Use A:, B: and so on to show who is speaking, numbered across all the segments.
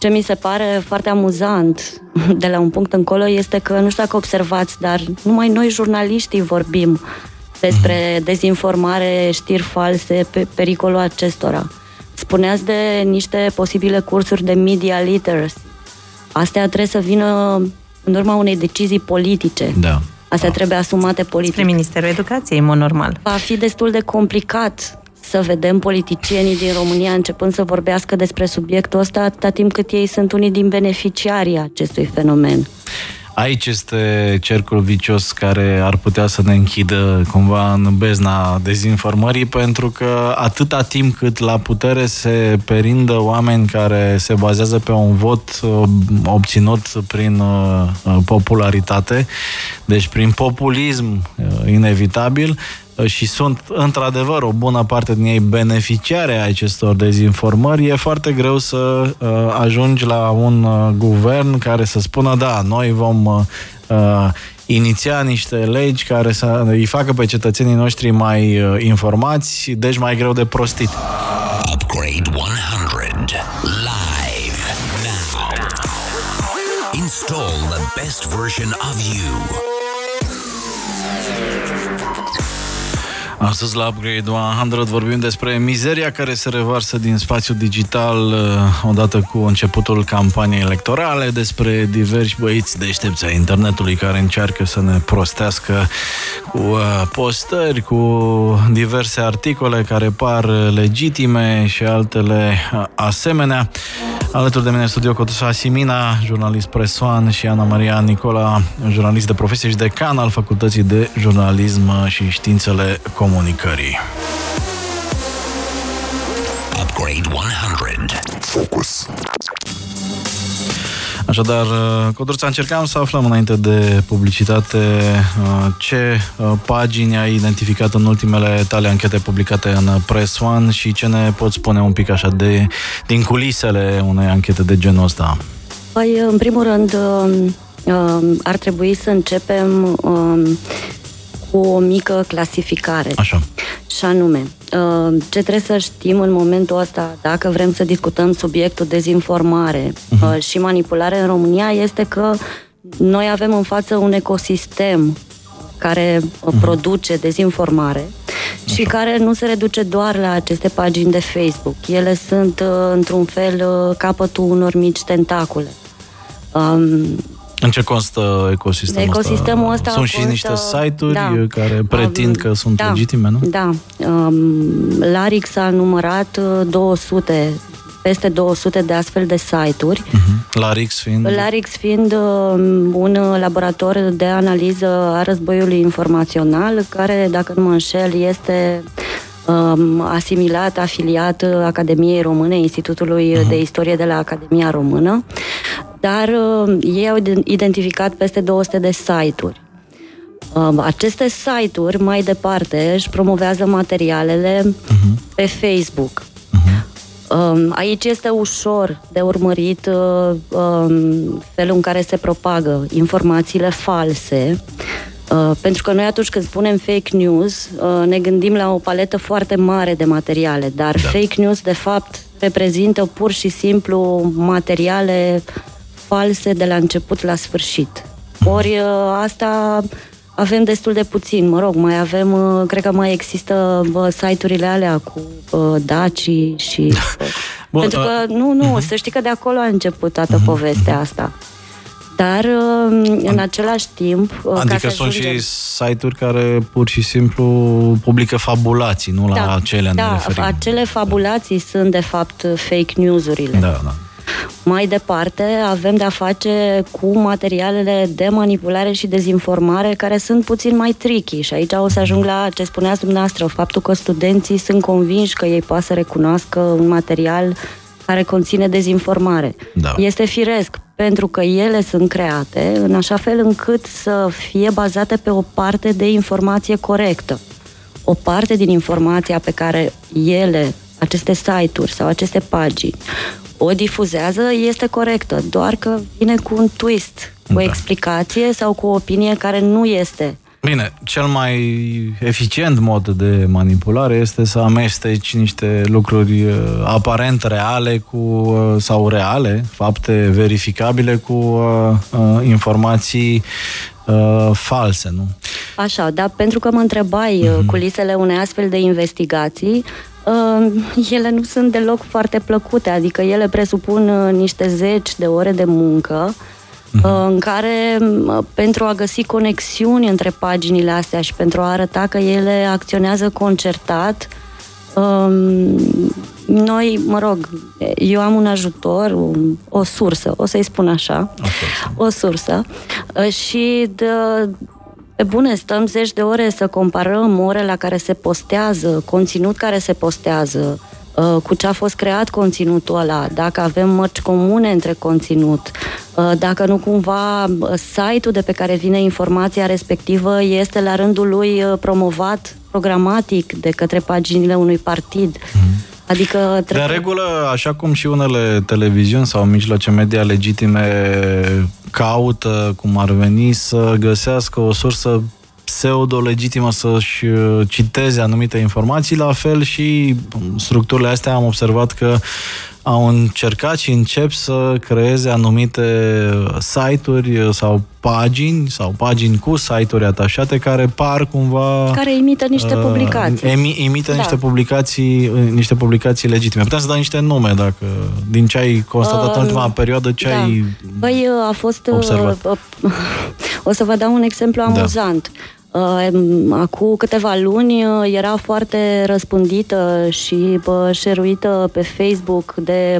A: Ce mi se pare foarte amuzant de la un punct încolo este că, nu știu dacă observați, dar numai noi jurnaliștii vorbim despre mhm. dezinformare, știri false, pe pericolul acestora. Spuneați de niște posibile cursuri de media literacy. Astea trebuie să vină în urma unei decizii politice.
B: Da.
A: Astea da. trebuie asumate politic.
C: Spre Ministerul Educației, în mod normal.
A: Va fi destul de complicat să vedem politicienii din România începând să vorbească despre subiectul ăsta atâta timp cât ei sunt unii din beneficiarii acestui fenomen.
B: Aici este cercul vicios care ar putea să ne închidă cumva în bezna dezinformării, pentru că atâta timp cât la putere se perindă oameni care se bazează pe un vot uh, obținut prin uh, popularitate, deci prin populism uh, inevitabil, și sunt într-adevăr o bună parte din ei beneficiare a acestor dezinformări, e foarte greu să uh, ajungi la un uh, guvern care să spună da, noi vom uh, uh iniția niște legi care să îi facă pe cetățenii noștri mai uh, informați, deci mai greu de prostit. Upgrade 100 live now. Install the best version of you. Astăzi la Upgrade 100 vorbim despre mizeria care se revarsă din spațiul digital uh, odată cu începutul campaniei electorale, despre diversi băiți deștepți ai internetului care încearcă să ne prostească cu uh, postări, cu diverse articole care par legitime și altele uh, asemenea. Alături de mine în studio Cotusa Simina, jurnalist presoan și Ana Maria Nicola, jurnalist de profesie și decan al Facultății de Jurnalism și Științele Comunicării. Upgrade 100. Focus. Așadar, uh, Codruța, încercam să aflăm înainte de publicitate uh, ce uh, pagini ai identificat în ultimele tale anchete publicate în Press One și ce ne poți spune un pic așa de din culisele unei anchete de genul ăsta?
A: Păi, în primul rând, ar trebui să începem um, cu o mică clasificare.
B: Așa.
A: Și anume, uh, ce trebuie să știm în momentul ăsta, dacă vrem să discutăm subiectul dezinformare uh-huh. și manipulare în România, este că noi avem în față un ecosistem care uh-huh. produce dezinformare Așa. și care nu se reduce doar la aceste pagini de Facebook. Ele sunt, uh, într-un fel, capătul unor mici tentacule. Um,
B: în ce constă ecosistemul,
A: ecosistemul ăsta?
B: Sunt constă... și niște site-uri da. care pretind um, că sunt
A: da.
B: legitime, nu?
A: Da. Um, Larix a numărat 200 uh, peste 200 de astfel de site-uri. Uh-huh.
B: Larix fiind?
A: Larix fiind um, un laborator de analiză a războiului informațional, care, dacă nu mă înșel, este um, asimilat, afiliat Academiei Române, Institutului uh-huh. de Istorie de la Academia Română dar uh, ei au identificat peste 200 de site-uri. Uh, aceste site-uri, mai departe, își promovează materialele uh-huh. pe Facebook. Uh-huh. Uh, aici este ușor de urmărit uh, um, felul în care se propagă informațiile false, Uh, pentru că noi atunci când spunem fake news, uh, ne gândim la o paletă foarte mare de materiale, dar da. fake news, de fapt, reprezintă pur și simplu materiale false de la început la sfârșit. Ori uh, asta avem destul de puțin, mă rog, mai avem, uh, cred că mai există site-urile alea cu Daci și... Bun, pentru că, nu, nu, uh-huh. să știi că de acolo a început toată uh-huh. povestea asta. Dar, uh, în același timp...
B: Adică ca sunt ajunge... și site-uri care pur și simplu publică fabulații, nu da, la cele
A: Da, acele fabulații sunt, de fapt, fake news-urile.
B: Da, da.
A: Mai departe, avem de-a face cu materialele de manipulare și dezinformare care sunt puțin mai tricky și aici o să ajung la ce spuneați dumneavoastră, faptul că studenții sunt convinși că ei poate să recunoască un material care conține dezinformare.
B: Da.
A: Este firesc, pentru că ele sunt create în așa fel încât să fie bazate pe o parte de informație corectă. O parte din informația pe care ele, aceste site-uri sau aceste pagini, o difuzează este corectă, doar că vine cu un twist, cu o da. explicație sau cu o opinie care nu este
B: Bine, cel mai eficient mod de manipulare este să amesteci niște lucruri uh, aparent reale cu uh, sau reale, fapte verificabile cu uh, informații false, nu?
A: Așa, dar pentru că mă întrebai uh-huh. culisele unei astfel de investigații, ele nu sunt deloc foarte plăcute, adică ele presupun niște zeci de ore de muncă uh-huh. în care, pentru a găsi conexiuni între paginile astea și pentru a arăta că ele acționează concertat, noi, mă rog, eu am un ajutor, o sursă, o să-i spun așa, o sursă, și de, pe bune, stăm zeci de ore să comparăm ore la care se postează, conținut care se postează, Uh, cu ce a fost creat conținutul ăla, dacă avem mărci comune între conținut, uh, dacă nu cumva uh, site-ul de pe care vine informația respectivă este la rândul lui promovat programatic de către paginile unui partid. Mm. Adică
B: trebuie... De regulă, așa cum și unele televiziuni sau mijloace media legitime caută, cum ar veni, să găsească o sursă pseudo-legitimă să-și uh, citeze anumite informații, la fel și structurile astea am observat că au încercat și încep să creeze anumite site-uri sau pagini sau pagini cu site-uri atașate care par cumva...
A: Care imită niște uh, publicații.
B: Emi, imită da. niște publicații uh, niște publicații legitime. Putem să dai niște nume dacă din ce ai constatat uh, în ultima perioadă, ce da. ai
A: Băi, a fost... Observat. Uh, o să vă dau un exemplu da. amuzant. Da. Acum câteva luni uh, era foarte răspândită și șeruită pe Facebook de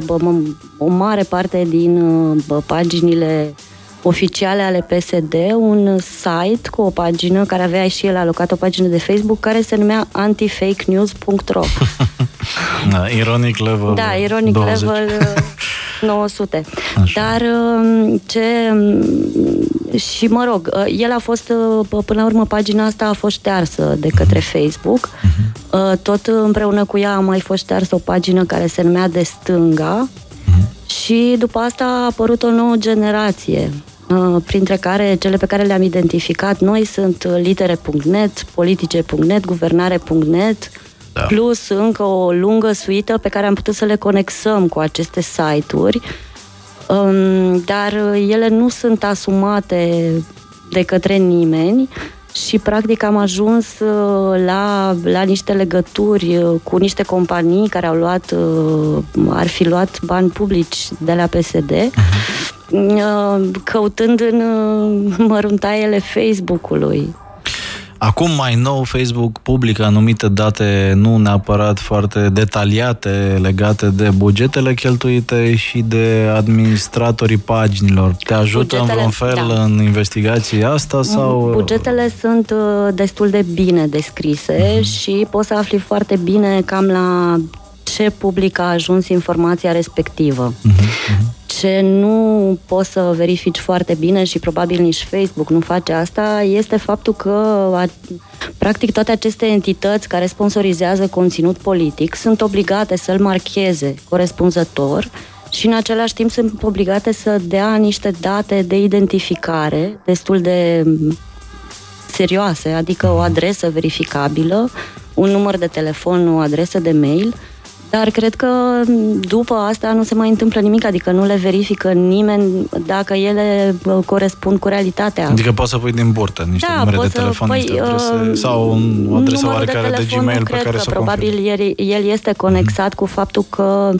A: o mare parte din uh, paginile oficiale ale PSD, un site cu o pagină care avea și el alocat o pagină de Facebook care se numea antifakenews.ro
B: da, Ironic level
A: Da, ironic 20. level 900. Așa. Dar um, ce și mă rog, uh, el a fost, uh, până la urmă, pagina asta a fost ștearsă de către mhm. Facebook. Uh-huh. Tot împreună cu ea a mai fost ștearsă o pagină care se numea De Stânga. Uh-huh. Și după asta a apărut o nouă generație, printre care cele pe care le-am identificat noi sunt litere.net, politice.net, guvernare.net, da. plus încă o lungă suită pe care am putut să le conexăm cu aceste site-uri dar ele nu sunt asumate de către nimeni și practic am ajuns uh, la, la niște legături uh, cu niște companii care au luat, uh, ar fi luat bani publici de la PSD, mhm. Căutând în măruntaiele Facebook-ului.
B: Acum, mai nou, Facebook publică anumite date nu neapărat foarte detaliate legate de bugetele cheltuite și de administratorii paginilor. Te ajută bugetele, în vreun fel da. în investigația asta? sau?
A: Bugetele sunt uh, destul de bine descrise uh-huh. și poți să afli foarte bine cam la ce public a ajuns informația respectivă. Uh-huh ce nu poți să verifici foarte bine și probabil nici Facebook nu face asta, este faptul că practic toate aceste entități care sponsorizează conținut politic sunt obligate să-l marcheze corespunzător și în același timp sunt obligate să dea niște date de identificare destul de serioase, adică o adresă verificabilă, un număr de telefon, o adresă de mail dar cred că după asta nu se mai întâmplă nimic, adică nu le verifică nimeni dacă ele corespund cu realitatea.
B: Adică poți să pui din burtă niște da, numere de telefon, păi, niște adrese, uh, sau o adresă oarecare de, de Gmail pe care să
A: probabil el, el este conexat mm-hmm. cu faptul că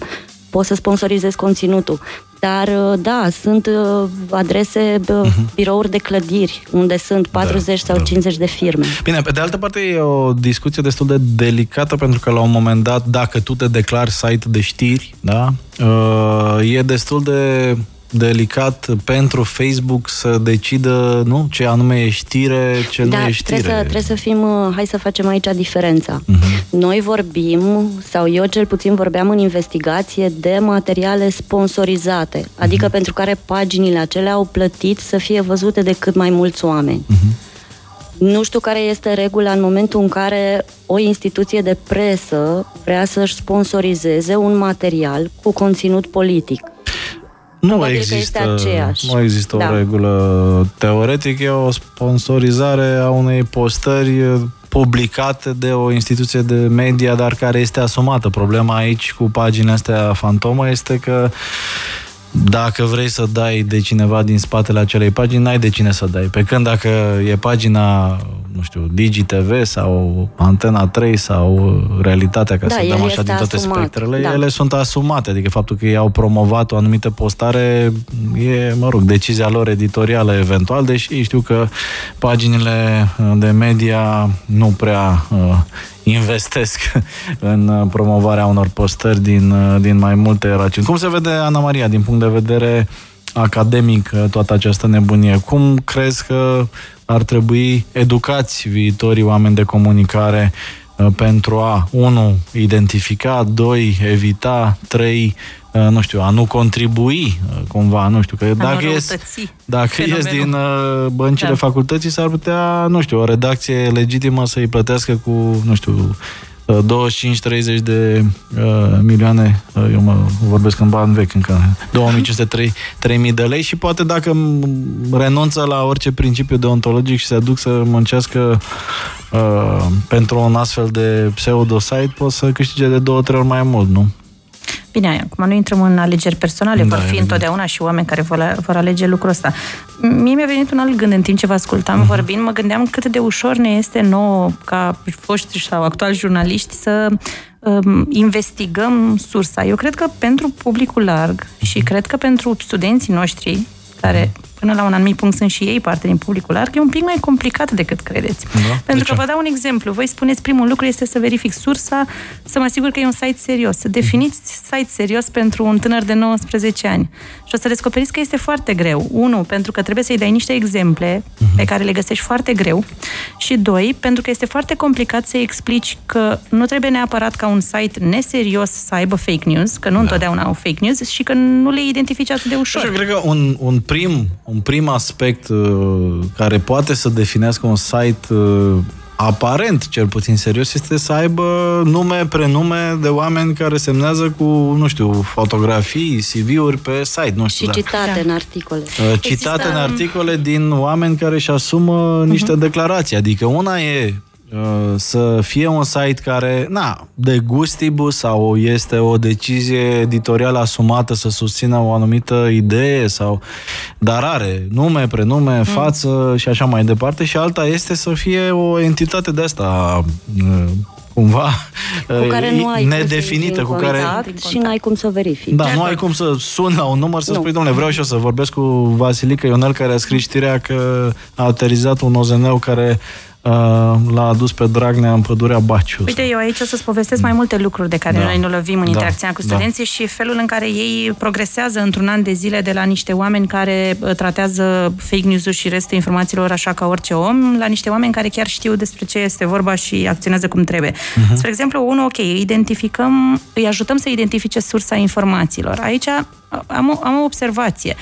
A: poți să sponsorizezi conținutul. Dar, uh, da, sunt uh, adrese, uh-huh. birouri de clădiri, unde sunt 40 da, sau da. 50 de firme.
B: Bine, pe de altă parte e o discuție destul de delicată, pentru că la un moment dat, dacă tu te declari site de știri, da, uh, e destul de delicat pentru Facebook să decidă, nu, ce anume e știre, ce da, nu e știre.
A: Trebuie să, trebuie să fim, uh, hai să facem aici diferența. Uh-huh. Noi vorbim, sau eu cel puțin vorbeam în investigație, de materiale sponsorizate, adică uh-huh. pentru care paginile acelea au plătit să fie văzute de cât mai mulți oameni. Uh-huh. Nu știu care este regula în momentul în care o instituție de presă vrea să-și sponsorizeze un material cu conținut politic.
B: Nu există,
A: că este aceeași.
B: Nu există da. o regulă teoretică, e o sponsorizare a unei postări publicate de o instituție de media, dar care este asumată. Problema aici cu paginile astea fantomă este că dacă vrei să dai de cineva din spatele acelei pagini, n-ai de cine să dai. Pe când dacă e pagina, nu știu, DigiTV sau Antena 3 sau Realitatea, ca da, să dăm așa din toate asumat. spectrele, da. ele sunt asumate. Adică faptul că ei au promovat o anumită postare e, mă rog, decizia lor editorială eventual, deși știu că paginile de media nu prea uh, investesc în uh, promovarea unor postări din, uh, din mai multe rațiuni. Cum se vede, Ana Maria, din punct de vedere academic, uh, toată această nebunie? Cum crezi că ar trebui educați viitorii oameni de comunicare pentru a, unu, identifica, doi, evita, trei, Uh, nu știu, a nu contribui uh, cumva, nu știu, că a dacă ies, dacă ies din uh, băncile da. facultății s-ar putea, nu știu, o redacție legitimă să-i plătească cu, nu știu, 25-30 de uh, milioane, uh, eu mă vorbesc în bani vechi încă, 2500-3000 de lei și poate dacă renunță la orice principiu deontologic și se aduc să muncească uh, pentru un astfel de pseudo-site, pot să câștige de două, trei ori mai mult, nu?
C: Bine, acum nu intrăm în alegeri personale, da, vor fi evident. întotdeauna și oameni care vor, vor alege lucrul ăsta. Mie mi-a venit un alt gând în timp ce vă ascultam uh-huh. vorbind, mă gândeam cât de ușor ne este nouă, ca foști sau actuali jurnaliști, să um, investigăm sursa. Eu cred că pentru publicul larg și mhm. cred că pentru studenții noștri, care până la un anumit punct sunt și ei parte din publicul larg, e un pic mai complicat decât credeți. Da? Pentru că vă dau un exemplu. Voi spuneți primul lucru este să verific sursa, să mă asigur că e un site serios. Să definiți site serios pentru un tânăr de 19 ani. Și o să descoperiți că este foarte greu. Unu, pentru că trebuie să-i dai niște exemple uh-huh. pe care le găsești foarte greu. Și doi, pentru că este foarte complicat să-i explici că nu trebuie neapărat ca un site neserios să aibă fake news, că nu da. întotdeauna au fake news și că nu le identifici atât de ușor.
B: Eu cred că un, un prim un prim aspect uh, care poate să definească un site uh, aparent, cel puțin serios, este să aibă nume, prenume de oameni care semnează cu, nu știu, fotografii, CV-uri pe site, nu știu.
A: Și citate da. în articole.
B: Uh, citate Există... în articole din oameni care își asumă niște uh-huh. declarații. Adică una e Uh, să fie un site care, na, de gustibus sau este o decizie editorială asumată să susțină o anumită idee sau dar are nume, prenume, mm. față și așa mai departe și alta este să fie o entitate de asta uh, cumva
A: cu care nu ai
B: nedefinită, cu care
A: și nu ai cum să verifici.
B: Da, nu ai cum să suni la un număr să nu. spui, domnule, vreau și eu să vorbesc cu Vasilica Ionel care a scris știrea că a aterizat un OZN care Uh, l-a adus pe Dragnea în pădurea Baciuș.
C: Uite, eu aici o să-ți povestesc mai multe lucruri de care da. noi nu lovim în da. interacțiunea cu da. studenții da. și felul în care ei progresează într-un an de zile de la niște oameni care uh, tratează fake news-uri și restul informațiilor așa ca orice om, la niște oameni care chiar știu despre ce este vorba și acționează cum trebuie. Uh-huh. Spre exemplu, unul, ok, identificăm, îi ajutăm să identifice sursa informațiilor. Aici am o, am o observație.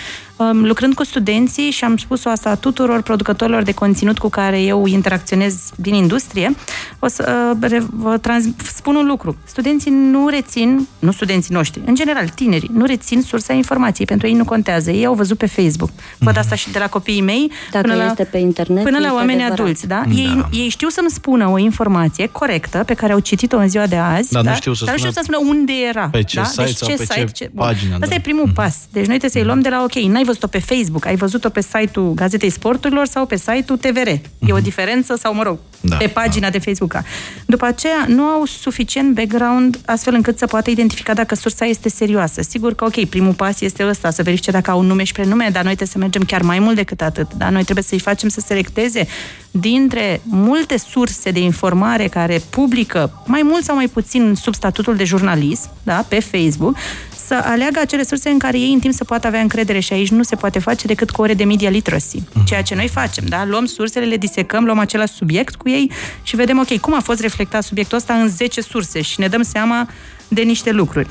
C: Lucrând cu studenții și am spus-o asta tuturor producătorilor de conținut cu care eu interacționez din industrie, o să uh, vă trans, spun un lucru. Studenții nu rețin, nu studenții noștri, în general, tinerii, nu rețin sursa informației, pentru ei nu contează. Ei au văzut pe Facebook. Văd mhm. asta și de la copiii mei
A: Dacă
C: până
A: este
C: la,
A: pe internet,
C: până la oameni
A: adevărat.
C: adulți. Da? da? Ei, ei știu să-mi spună o informație corectă pe care au citit-o în ziua de azi,
B: dar da? nu știu să,
C: dar
B: știu
C: să spună unde era.
B: Pe ce
C: da?
B: site deci, sau ce pe ce, ce pagină.
C: Asta da. e primul mm-hmm. pas. Deci noi trebuie să-i luăm de la, ok, n-ai văzut-o pe Facebook, ai văzut-o pe site-ul Gazetei Sporturilor sau pe site-ul TVR. Mm-hmm. E o mhm. diferență sau, mă rog, da, pe pagina da. de Facebook. După aceea, nu au suficient background astfel încât să poată identifica dacă sursa este serioasă. Sigur că, ok, primul pas este ăsta, să verifice dacă au un nume și prenume, dar noi trebuie să mergem chiar mai mult decât atât. Da? Noi trebuie să-i facem să selecteze dintre multe surse de informare care publică mai mult sau mai puțin sub statutul de jurnalist, da, pe Facebook, să aleagă acele surse în care ei în timp să poată avea încredere și aici nu se poate face decât cu ore de media literacy. Mhm. Ceea ce noi facem, da? Luăm sursele, le disecăm, luăm același subiect cu ei și vedem, ok, cum a fost reflectat subiectul ăsta în 10 surse și ne dăm seama de niște lucruri.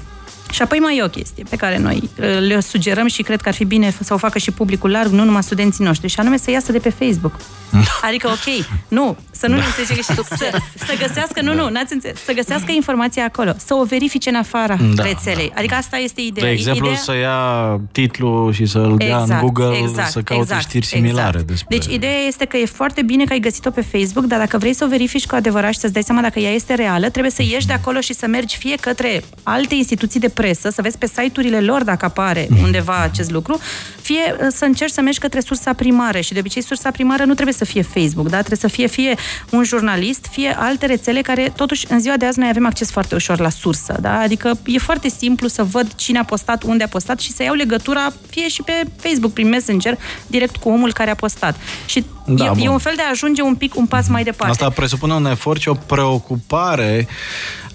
C: Și apoi mai e o chestie pe care noi le sugerăm și cred că ar fi bine să o facă și publicul larg, nu numai studenții noștri, și anume să iasă de pe Facebook. Adică, ok, nu, să nu da. înțelege greșit, să, să găsească, nu, da. nu, n-ați înțeles, să găsească informația acolo, să o verifice în afara da. rețelei. Adică asta este ideea.
B: De exemplu,
C: ideea...
B: să ia titlul și să-l exact, dea în exact, Google exact, să caute
C: exact,
B: știri similare
C: exact.
B: despre...
C: Deci, ideea este că e foarte bine că ai găsit-o pe Facebook, dar dacă vrei să o verifici cu adevărat și să-ți dai seama dacă ea este reală, trebuie să ieși de acolo și să mergi fie către alte instituții de presă, să vezi pe site-urile lor dacă apare mm. undeva acest lucru, fie uh, să încerci să mergi către sursa primară și de obicei sursa primară nu trebuie să fie Facebook, da? trebuie să fie fie un jurnalist, fie alte rețele care totuși în ziua de azi noi avem acces foarte ușor la sursă, da? adică e foarte simplu să văd cine a postat, unde a postat și să iau legătura fie și pe Facebook, prin Messenger, direct cu omul care a postat. Și da, e, e un fel de a ajunge un pic un pas mai departe.
B: Asta presupune un efort și o preocupare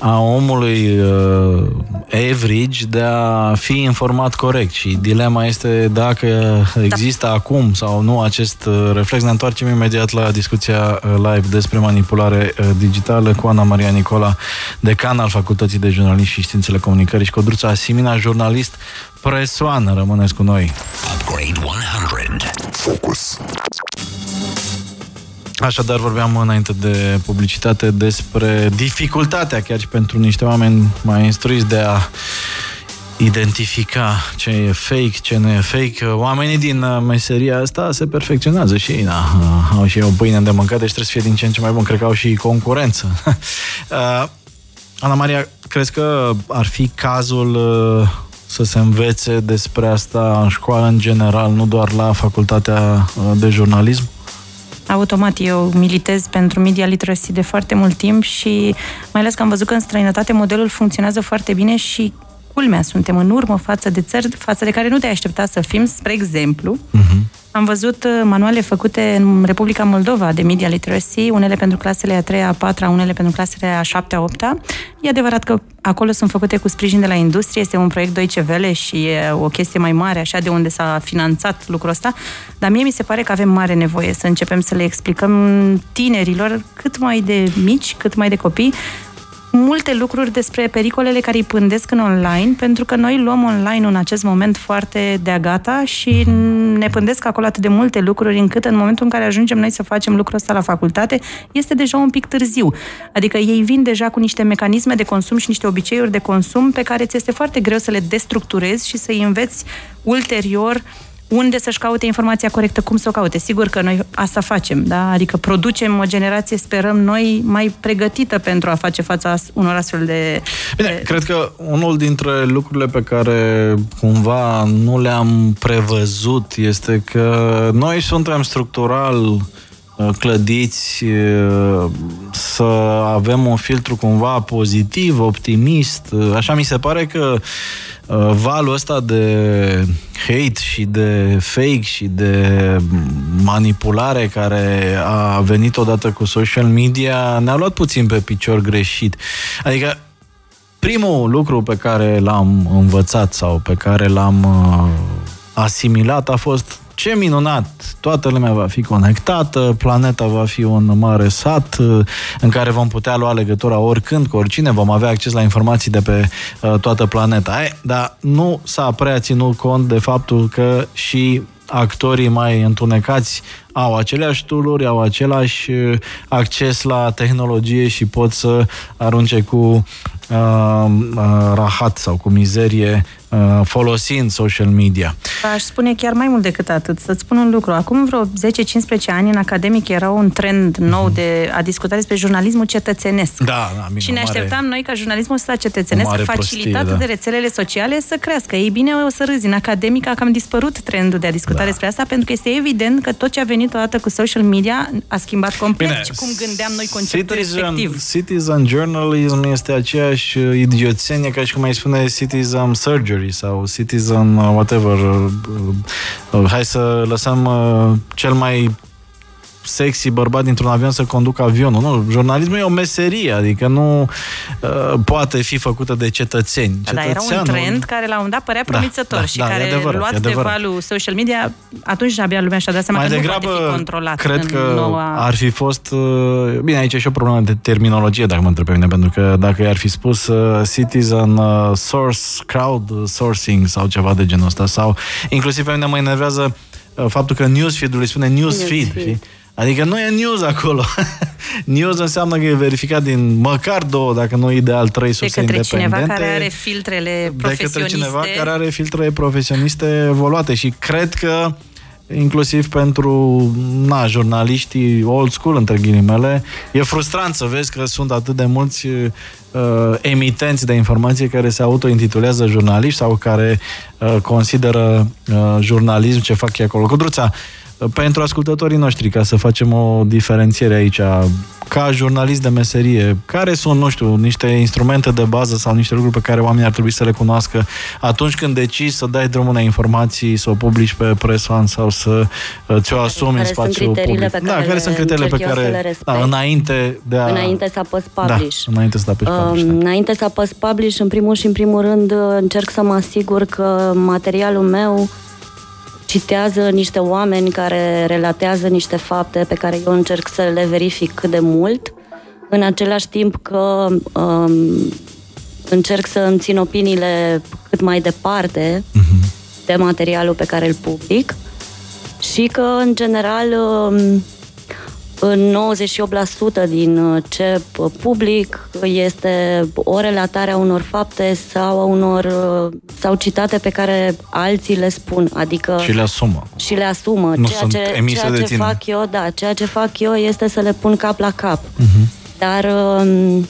B: a omului uh, average de a fi informat corect și dilema este dacă există da. acum sau nu acest uh, reflex. Ne întoarcem imediat la discuția uh, live despre manipulare uh, digitală cu Ana Maria Nicola, decan al Facultății de Jurnalism și Științele Comunicării și Codruța Asimina, jurnalist presoană. Rămâneți cu noi. Upgrade 100. Focus. Așadar, vorbeam înainte de publicitate despre dificultatea chiar și pentru niște oameni mai instruiți de a identifica ce e fake, ce nu e fake. Oamenii din uh, meseria asta se perfecționează și ei, da, uh, au și o pâine de mâncat, deci trebuie să fie din ce în ce mai bun. Cred că au și concurență. Uh, Ana Maria, crezi că ar fi cazul să se învețe despre asta în școală în general, nu doar la facultatea de jurnalism?
C: Automat eu militez pentru media literacy de foarte mult timp și mai ales că am văzut că în străinătate modelul funcționează foarte bine și culmea, suntem în urmă față de țări față de care nu te-ai aștepta să fim, spre exemplu. Uh-huh. Am văzut uh, manuale făcute în Republica Moldova de media literacy, unele pentru clasele a 3 a 4 unele pentru clasele a 7 a 8 E adevărat că acolo sunt făcute cu sprijin de la industrie, este un proiect Deutsche Welle și e o chestie mai mare, așa de unde s-a finanțat lucrul ăsta, dar mie mi se pare că avem mare nevoie să începem să le explicăm tinerilor cât mai de mici, cât mai de copii, multe lucruri despre pericolele care îi pândesc în online, pentru că noi luăm online în acest moment foarte de gata și ne pândesc acolo atât de multe lucruri încât în momentul în care ajungem noi să facem lucrul ăsta la facultate, este deja un pic târziu. Adică ei vin deja cu niște mecanisme de consum și niște obiceiuri de consum pe care ți este foarte greu să le destructurezi și să-i înveți ulterior uh, unde să-și caute informația corectă, cum să o caute. Sigur că noi asta facem, da? Adică producem o generație, sperăm noi, mai pregătită pentru a face fața unor astfel de...
B: Bine, de... cred că unul dintre lucrurile pe care cumva nu le-am prevăzut este că noi suntem structural uh, clădiți uh, să avem un filtru cumva pozitiv, optimist. Uh, așa mi se pare că Uh, valul ăsta de hate și de fake și de manipulare care a venit odată cu social media ne-a luat puțin pe picior greșit. Adică primul lucru pe care l-am învățat sau pe care l-am uh, asimilat a fost ce minunat! Toată lumea va fi conectată, planeta va fi un mare sat uh, în care vom putea lua legătura oricând cu oricine, vom avea acces la informații de pe uh, toată planeta. E, dar nu s-a prea ținut cont de faptul că și actorii mai întunecați au aceleași tooluri, au același uh, acces la tehnologie și pot să arunce cu uh, uh, rahat sau cu mizerie Uh, folosind social media.
C: Aș spune chiar mai mult decât atât. Să-ți spun un lucru. Acum vreo 10-15 ani în academic era un trend nou de a discuta despre jurnalismul cetățenesc.
B: Da, da,
C: Și ne așteptam noi ca jurnalismul ăsta cetățenesc facilitat prostie, da. de rețelele sociale să crească. Ei bine, o să râzi. În academic a cam dispărut trendul de a discuta da. despre asta, pentru că este evident că tot ce a venit odată cu social media a schimbat complet bine, cum gândeam noi conceptul citizen, respectiv.
B: Citizen journalism este aceeași idioțenie ca și cum ai spune citizen surgery Library sau Citizen, uh, whatever. Uh, uh, hai să lăsăm cel mai sexy bărbat dintr-un avion să conducă avionul. Nu, jurnalismul e o meserie, adică nu uh, poate fi făcută de cetățeni.
C: Da, dar era un trend care la un dat părea da, promițător da, și da, care, adevărat, luat de valul social media, atunci abia lumea și-a dat seama Mai că degrabă, nu poate fi controlat
B: cred că
C: noua...
B: ar fi fost... Uh, bine, aici e și o problemă de terminologie, dacă mă întreb pe mine, pentru că dacă i-ar fi spus uh, citizen uh, source, crowd sourcing sau ceva de genul ăsta, sau inclusiv pe mine mă enervează uh, faptul că newsfeed-ul îi spune newsfeed, newsfeed. Știi? Adică nu e news acolo. news înseamnă că e verificat din măcar două, dacă nu ideal trei surse
C: de către
B: independente.
C: cineva care are filtrele profesioniste.
B: De către cineva care are filtrele profesioniste evoluate și cred că inclusiv pentru na, jurnaliștii old school, între ghilimele, e frustrant să vezi că sunt atât de mulți uh, emitenți de informație care se autointitulează jurnaliști sau care uh, consideră uh, jurnalism ce fac ei acolo. Codruța, uh, pentru ascultătorii noștri, ca să facem o diferențiere aici, ca jurnalist de meserie, care sunt, nu știu, niște instrumente de bază sau niște lucruri pe care oamenii ar trebui să le cunoască atunci când decizi să dai drumul la informații, să o publici pe Press One sau să uh, ți-o asumi care în spațiu public.
A: Pe care da, care sunt criteriile pe care,
B: da, înainte de a...
A: Înainte să apăs da, publish.
B: Da, înainte să apăs publish.
A: Uh, înainte să apăs publish, în primul și în primul rând, încerc să mă asigur că materialul meu citează niște oameni care relatează niște fapte pe care eu încerc să le verific cât de mult, în același timp că um, încerc să îmi țin opiniile cât mai departe uh-huh. de materialul pe care îl public și că, în general, um, în 98% din uh, ce public este o relatare a unor fapte sau a unor uh, sau citate pe care alții le spun, adică
B: și le asumă.
A: Și le asumă.
B: Nu ceea sunt ce,
A: ceea
B: de
A: ce
B: tine.
A: fac eu, da, ceea ce fac eu este să le pun cap la cap. Uh-huh. Dar um,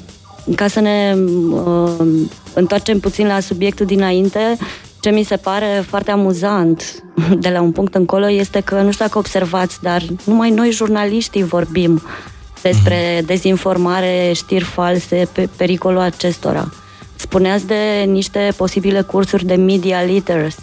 A: ca să ne um, întoarcem puțin la subiectul dinainte, ce mi se pare foarte amuzant de la un punct încolo este că, nu știu dacă observați, dar numai noi jurnaliștii vorbim despre mhm. dezinformare, știri false, pe pericolul acestora. Spuneați de niște posibile cursuri de media literacy.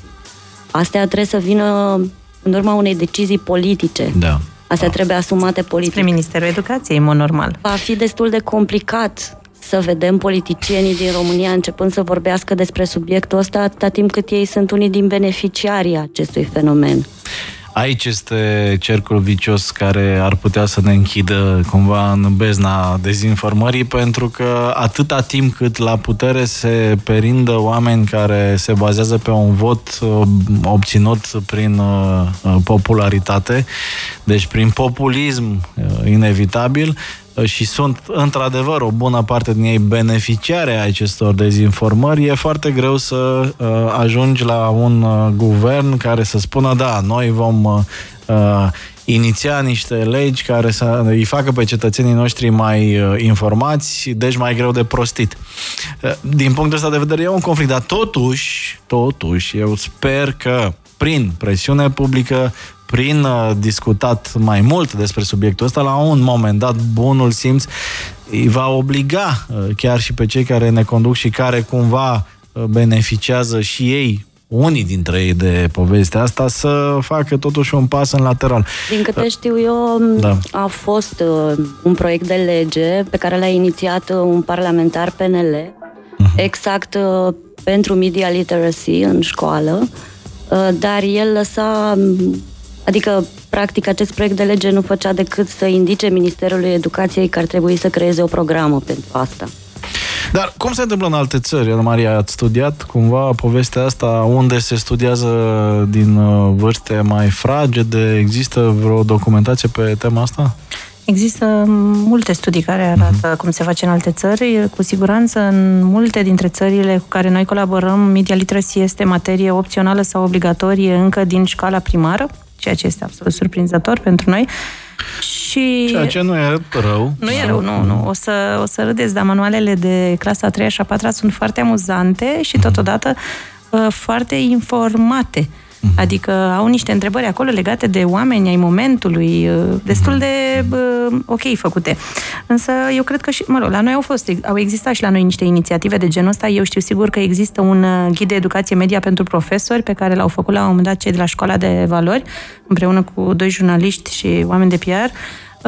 A: Astea trebuie să vină în urma unei decizii politice.
B: Da.
A: Astea da. trebuie asumate politic.
C: Spre Ministerul Educației, în mod normal.
A: Va fi destul de complicat să vedem politicienii din România începând să vorbească despre subiectul ăsta atâta timp cât ei sunt unii din beneficiarii acestui fenomen.
B: Aici este cercul vicios care ar putea să ne închidă cumva în bezna dezinformării, pentru că atâta timp cât la putere se perindă oameni care se bazează pe un vot uh, obținut prin uh, uh, popularitate, deci prin populism inevitabil, și sunt într-adevăr o bună parte din ei beneficiare a acestor dezinformări, e foarte greu să uh, ajungi la un uh, guvern care să spună da, noi vom uh, uh, iniția niște legi care să îi facă pe cetățenii noștri mai uh, informați, deci mai greu de prostit. Uh, din punctul ăsta de vedere e un conflict, dar totuși, totuși, eu sper că prin presiune publică, prin uh, discutat mai mult despre subiectul ăsta, la un moment dat, bunul simț îi va obliga uh, chiar și pe cei care ne conduc și care cumva uh, beneficiază și ei unii dintre ei de povestea asta să facă totuși un pas în lateral.
A: Din câte știu eu, da. a fost uh, un proiect de lege pe care l-a inițiat un parlamentar PNL, uh-huh. exact uh, pentru media literacy în școală, uh, dar el lăsa Adică, practic, acest proiect de lege nu făcea decât să indice Ministerului Educației că ar trebui să creeze o programă pentru asta.
B: Dar cum se întâmplă în alte țări? Maria, ați studiat cumva povestea asta unde se studiază din uh, vârste mai fragede? Există vreo documentație pe tema asta?
C: Există multe studii care arată uh-huh. cum se face în alte țări. Cu siguranță, în multe dintre țările cu care noi colaborăm, media literacy este materie opțională sau obligatorie încă din școala primară ceea ce este absolut surprinzător pentru noi. Și
B: ceea ce nu e rău.
C: Nu e rău, nu, nu. O să, o să râdeți, dar manualele de clasa a 3 și a 4 sunt foarte amuzante și mhm. totodată uh, foarte informate. Uh-huh. Adică au niște întrebări acolo legate de oameni ai momentului, uh, destul de uh, ok făcute. Însă eu cred că și, mă rog, la noi au fost, au existat și la noi niște inițiative de genul ăsta. Eu știu sigur că există un uh, ghid de educație media pentru profesori pe care l-au făcut la un moment dat cei de la Școala de Valori, împreună cu doi jurnaliști și oameni de PR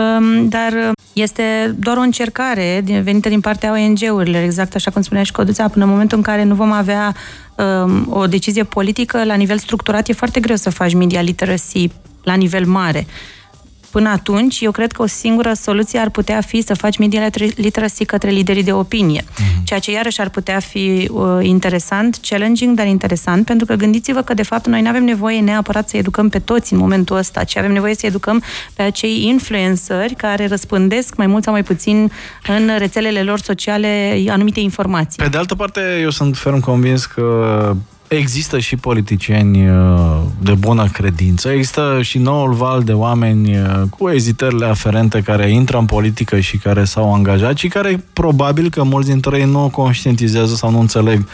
C: um, dar este doar o încercare venită din partea ONG-urilor, exact așa cum spunea și Coduța, până în momentul în care nu vom avea um, o decizie politică la nivel structurat, e foarte greu să faci media literacy la nivel mare. Până atunci, eu cred că o singură soluție ar putea fi să faci media literacy către liderii de opinie, mm-hmm. ceea ce iarăși ar putea fi uh, interesant, challenging, dar interesant, pentru că gândiți-vă că, de fapt, noi nu avem nevoie neapărat să educăm pe toți în momentul ăsta, ci avem nevoie să educăm pe acei influenceri care răspândesc mai mult sau mai puțin în rețelele lor sociale anumite informații.
B: Pe de altă parte, eu sunt ferm convins că Există și politicieni uh, de bună credință, există și noul val de oameni uh, cu ezitările aferente care intră în politică și care s-au angajat și care probabil că mulți dintre ei nu conștientizează sau nu înțeleg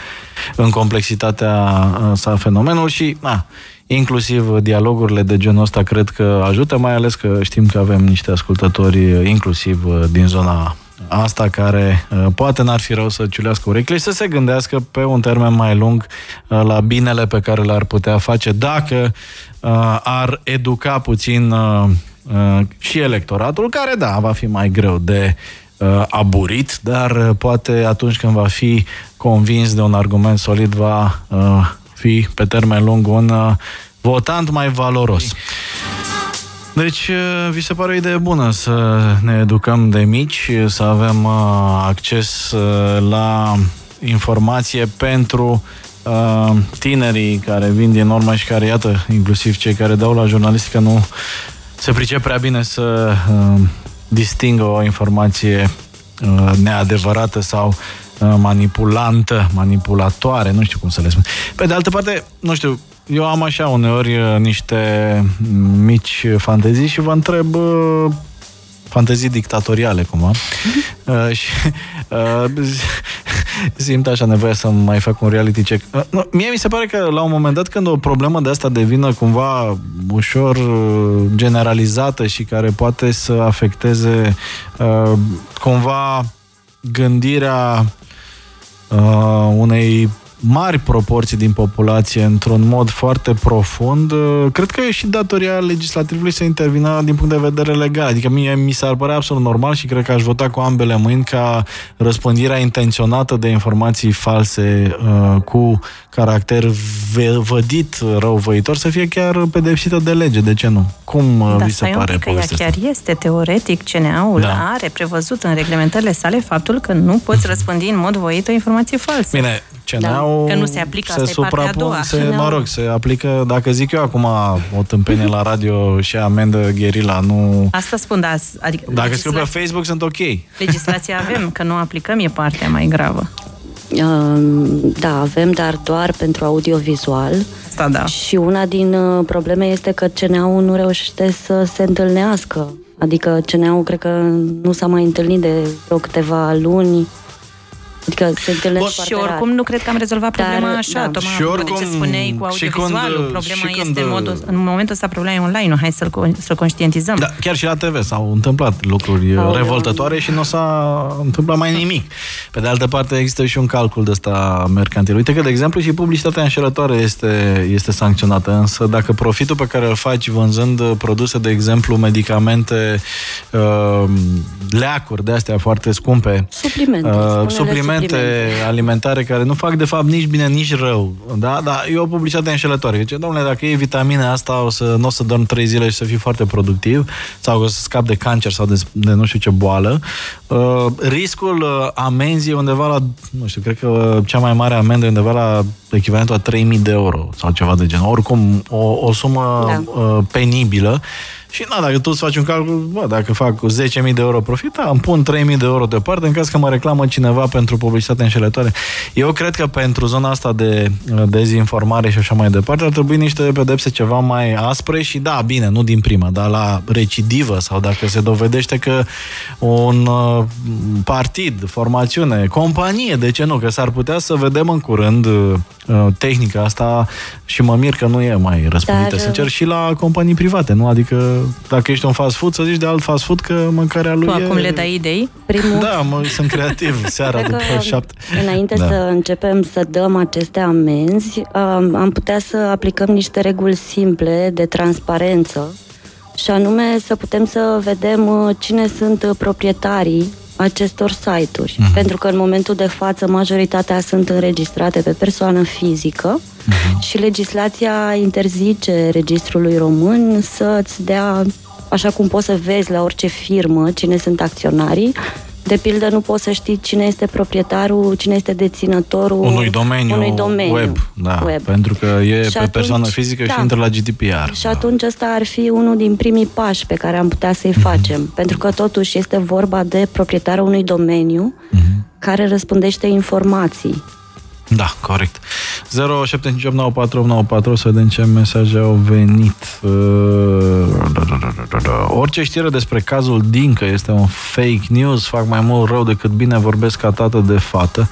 B: în complexitatea uh, sa fenomenul și na, inclusiv dialogurile de genul ăsta cred că ajută, mai ales că știm că avem niște ascultători inclusiv din zona asta care uh, poate n-ar fi rău să ciulească urechile și să se gândească pe un termen mai lung uh, la binele pe care l-ar putea face dacă uh, ar educa puțin și electoratul, care, da, va fi mai greu de aburit, dar poate atunci când va fi convins de un argument solid, va fi pe termen lung un votant mai valoros. Deci, uh, vi se pare o idee bună să ne educăm de mici, să avem uh, acces uh, la informație pentru tinerii care vin din urmă și care, iată, inclusiv cei care dau la jurnalistică, nu se pricep prea bine să distingă o informație neadevărată sau manipulantă, manipulatoare, nu știu cum să le spun. Pe de altă parte, nu știu, eu am așa uneori uh, niște mici fantezii și vă întreb uh, fantezii dictatoriale, cumva. uh, și uh, simt așa nevoia să mai fac un reality check. Uh, nu, mie mi se pare că la un moment dat când o problemă de asta devine cumva ușor uh, generalizată și care poate să afecteze uh, cumva gândirea uh, unei mari proporții din populație într-un mod foarte profund, uh, cred că e și datoria legislativului să intervină din punct de vedere legal. Adică mie mi s-ar părea absolut normal și cred că aș vota cu ambele mâini ca răspândirea intenționată de informații false uh, cu caracter vădit răuvăitor să fie chiar pedepsită de lege. De ce nu? Cum uh, da, vi se pare
C: că ea chiar este teoretic, CNA-ul da. are prevăzut în reglementările sale faptul că nu poți răspândi în mod voit o informație falsă.
B: Bine, CNA-ul
C: da, că nu se aplică, se suprapun,
B: se, mă rog, se aplică, dacă zic eu acum o tâmpenie la radio și amendă gherila, nu...
C: Asta spun, da. Adică
B: dacă legisla... scriu pe Facebook, sunt ok.
C: Legislația avem, că nu aplicăm e partea mai gravă.
A: Da, avem, dar doar pentru audiovizual.
C: Asta da.
A: Și una din uh, probleme este că CNA-ul nu reușește să se întâlnească. Adică CNA-ul cred că nu s-a mai întâlnit de vreo câteva luni Adică se întâlnesc Bun,
C: Și oricum rar. nu cred că am rezolvat problema Dar, așa, da. Tocmai și oricum, ce spuneai cu audiovizualul. Când, problema este când, în, modul, în momentul ăsta problema e online, hai să-l, să conștientizăm.
B: Da, chiar și la TV s-au întâmplat lucruri Au, revoltătoare și nu s-a întâmplat mai nimic. Pe de altă parte există și un calcul de ăsta mercantil. Uite că, de exemplu, și publicitatea înșelătoare este, este sancționată, însă dacă profitul pe care îl faci vânzând produse, de exemplu, medicamente, uh, leacuri de astea foarte scumpe,
A: suplimente, uh, suplimente
B: suplimente alimentare care nu fac de fapt nici bine, nici rău. Da? Dar e o publicitate înșelătoare. Zice, domnule, dacă iei vitamina asta, o să, nu o să dormi trei zile și să fii foarte productiv, sau o să scap de cancer sau de, de nu știu ce boală. Uh, riscul uh, amenzii undeva la, nu știu, cred că uh, cea mai mare amendă e undeva la echivalentul a 3000 de euro sau ceva de genul. Oricum, o, o sumă da. uh, penibilă Și na, dacă tu îți faci un calcul, bă, dacă fac 10.000 de euro profit, da, îmi pun 3.000 de euro deoparte în caz că mă reclamă cineva pentru publicitate înșelătoare. Eu cred că pentru zona asta de dezinformare și așa mai departe ar trebui niște pedepse ceva mai aspre și da, bine, nu din prima, dar la recidivă sau dacă se dovedește că un uh, partid, formațiune, companie, de ce nu, că s-ar putea să vedem în curând uh, tehnica asta și mă mir că nu e mai răspândită, Dar... sincer, și la companii private, nu? Adică dacă ești un fast food, să zici de alt fast food că mâncarea lui tu
C: e... acum le dai idei?
B: Primul... Da, mă, sunt creativ seara după șapte.
A: Înainte da. să începem să dăm aceste amenzi, am putea să aplicăm niște reguli simple de transparență și anume să putem să vedem uh, cine sunt uh, proprietarii acestor site-uri. Uh-huh. Pentru că în momentul de față majoritatea sunt înregistrate pe persoană fizică uh-huh. și legislația interzice registrului român să-ți dea, așa cum poți să vezi la orice firmă cine sunt acționarii, de pildă, nu poți să știi cine este proprietarul, cine este deținătorul
B: unui domeniu,
A: unui domeniu
B: web, da, web. Pentru că e și pe atunci, persoană fizică da. și intră la GDPR.
A: Și da. atunci ăsta ar fi unul din primii pași pe care am putea să-i mm-hmm. facem. Pentru că totuși este vorba de proprietarul unui domeniu mm-hmm. care răspundește informații.
B: Da, corect. 07589494 să vedem ce mesaje au venit. Orice știre despre cazul Dincă este un fake news, fac mai mult rău decât bine, vorbesc ca tată de fată.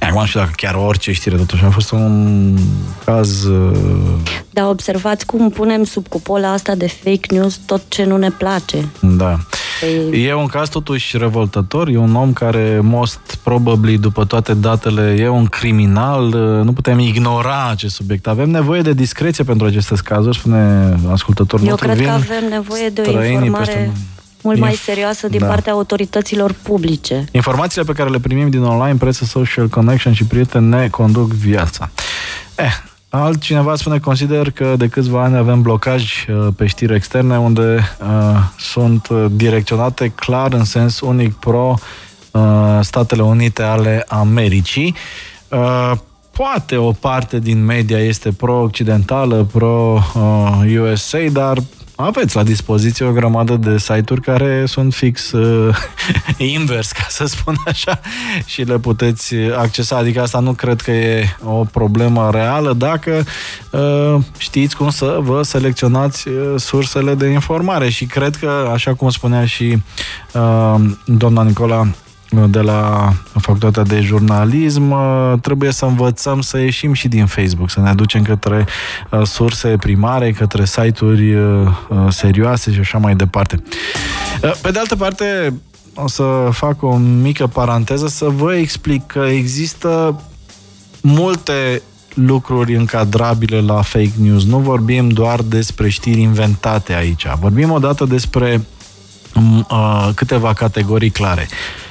B: Acum nu știu dacă chiar orice știre, totuși a fost un caz...
A: Da, observați cum punem sub cupola asta de fake news tot ce nu ne place.
B: Da. Păi... E un caz totuși revoltător, e un om care most probably, după toate datele, e un criminal, nu putem ignora acest subiect. Avem nevoie de discreție pentru aceste cazuri, spune ascultătorul
A: Eu nostru. Eu cred că avem nevoie de o informare peste... mult mai serioasă din da. partea autorităților publice.
B: Informațiile pe care le primim din online, presă, social connection și prieteni ne conduc viața. Eh, Altcineva spune, consider că de câțiva ani avem blocaj uh, pe știri externe unde uh, sunt uh, direcționate clar în sens unic pro uh, Statele Unite ale Americii. Uh, poate o parte din media este pro-occidentală, pro-USA, uh, dar aveți la dispoziție o grămadă de site-uri care sunt fix uh, invers, ca să spun așa, și le puteți accesa. Adică asta nu cred că e o problemă reală dacă uh, știți cum să vă selecționați uh, sursele de informare. Și cred că, așa cum spunea și uh, doamna Nicola de la facultatea de jurnalism, uh, trebuie să învățăm să ieșim și din Facebook, să ne aducem către uh, surse primare, către site-uri uh, serioase și așa mai departe. Pe de altă parte, o să fac o mică paranteză să vă explic că există multe lucruri încadrabile la fake news. Nu vorbim doar despre știri inventate aici. Vorbim odată despre uh, câteva categorii clare. Uh,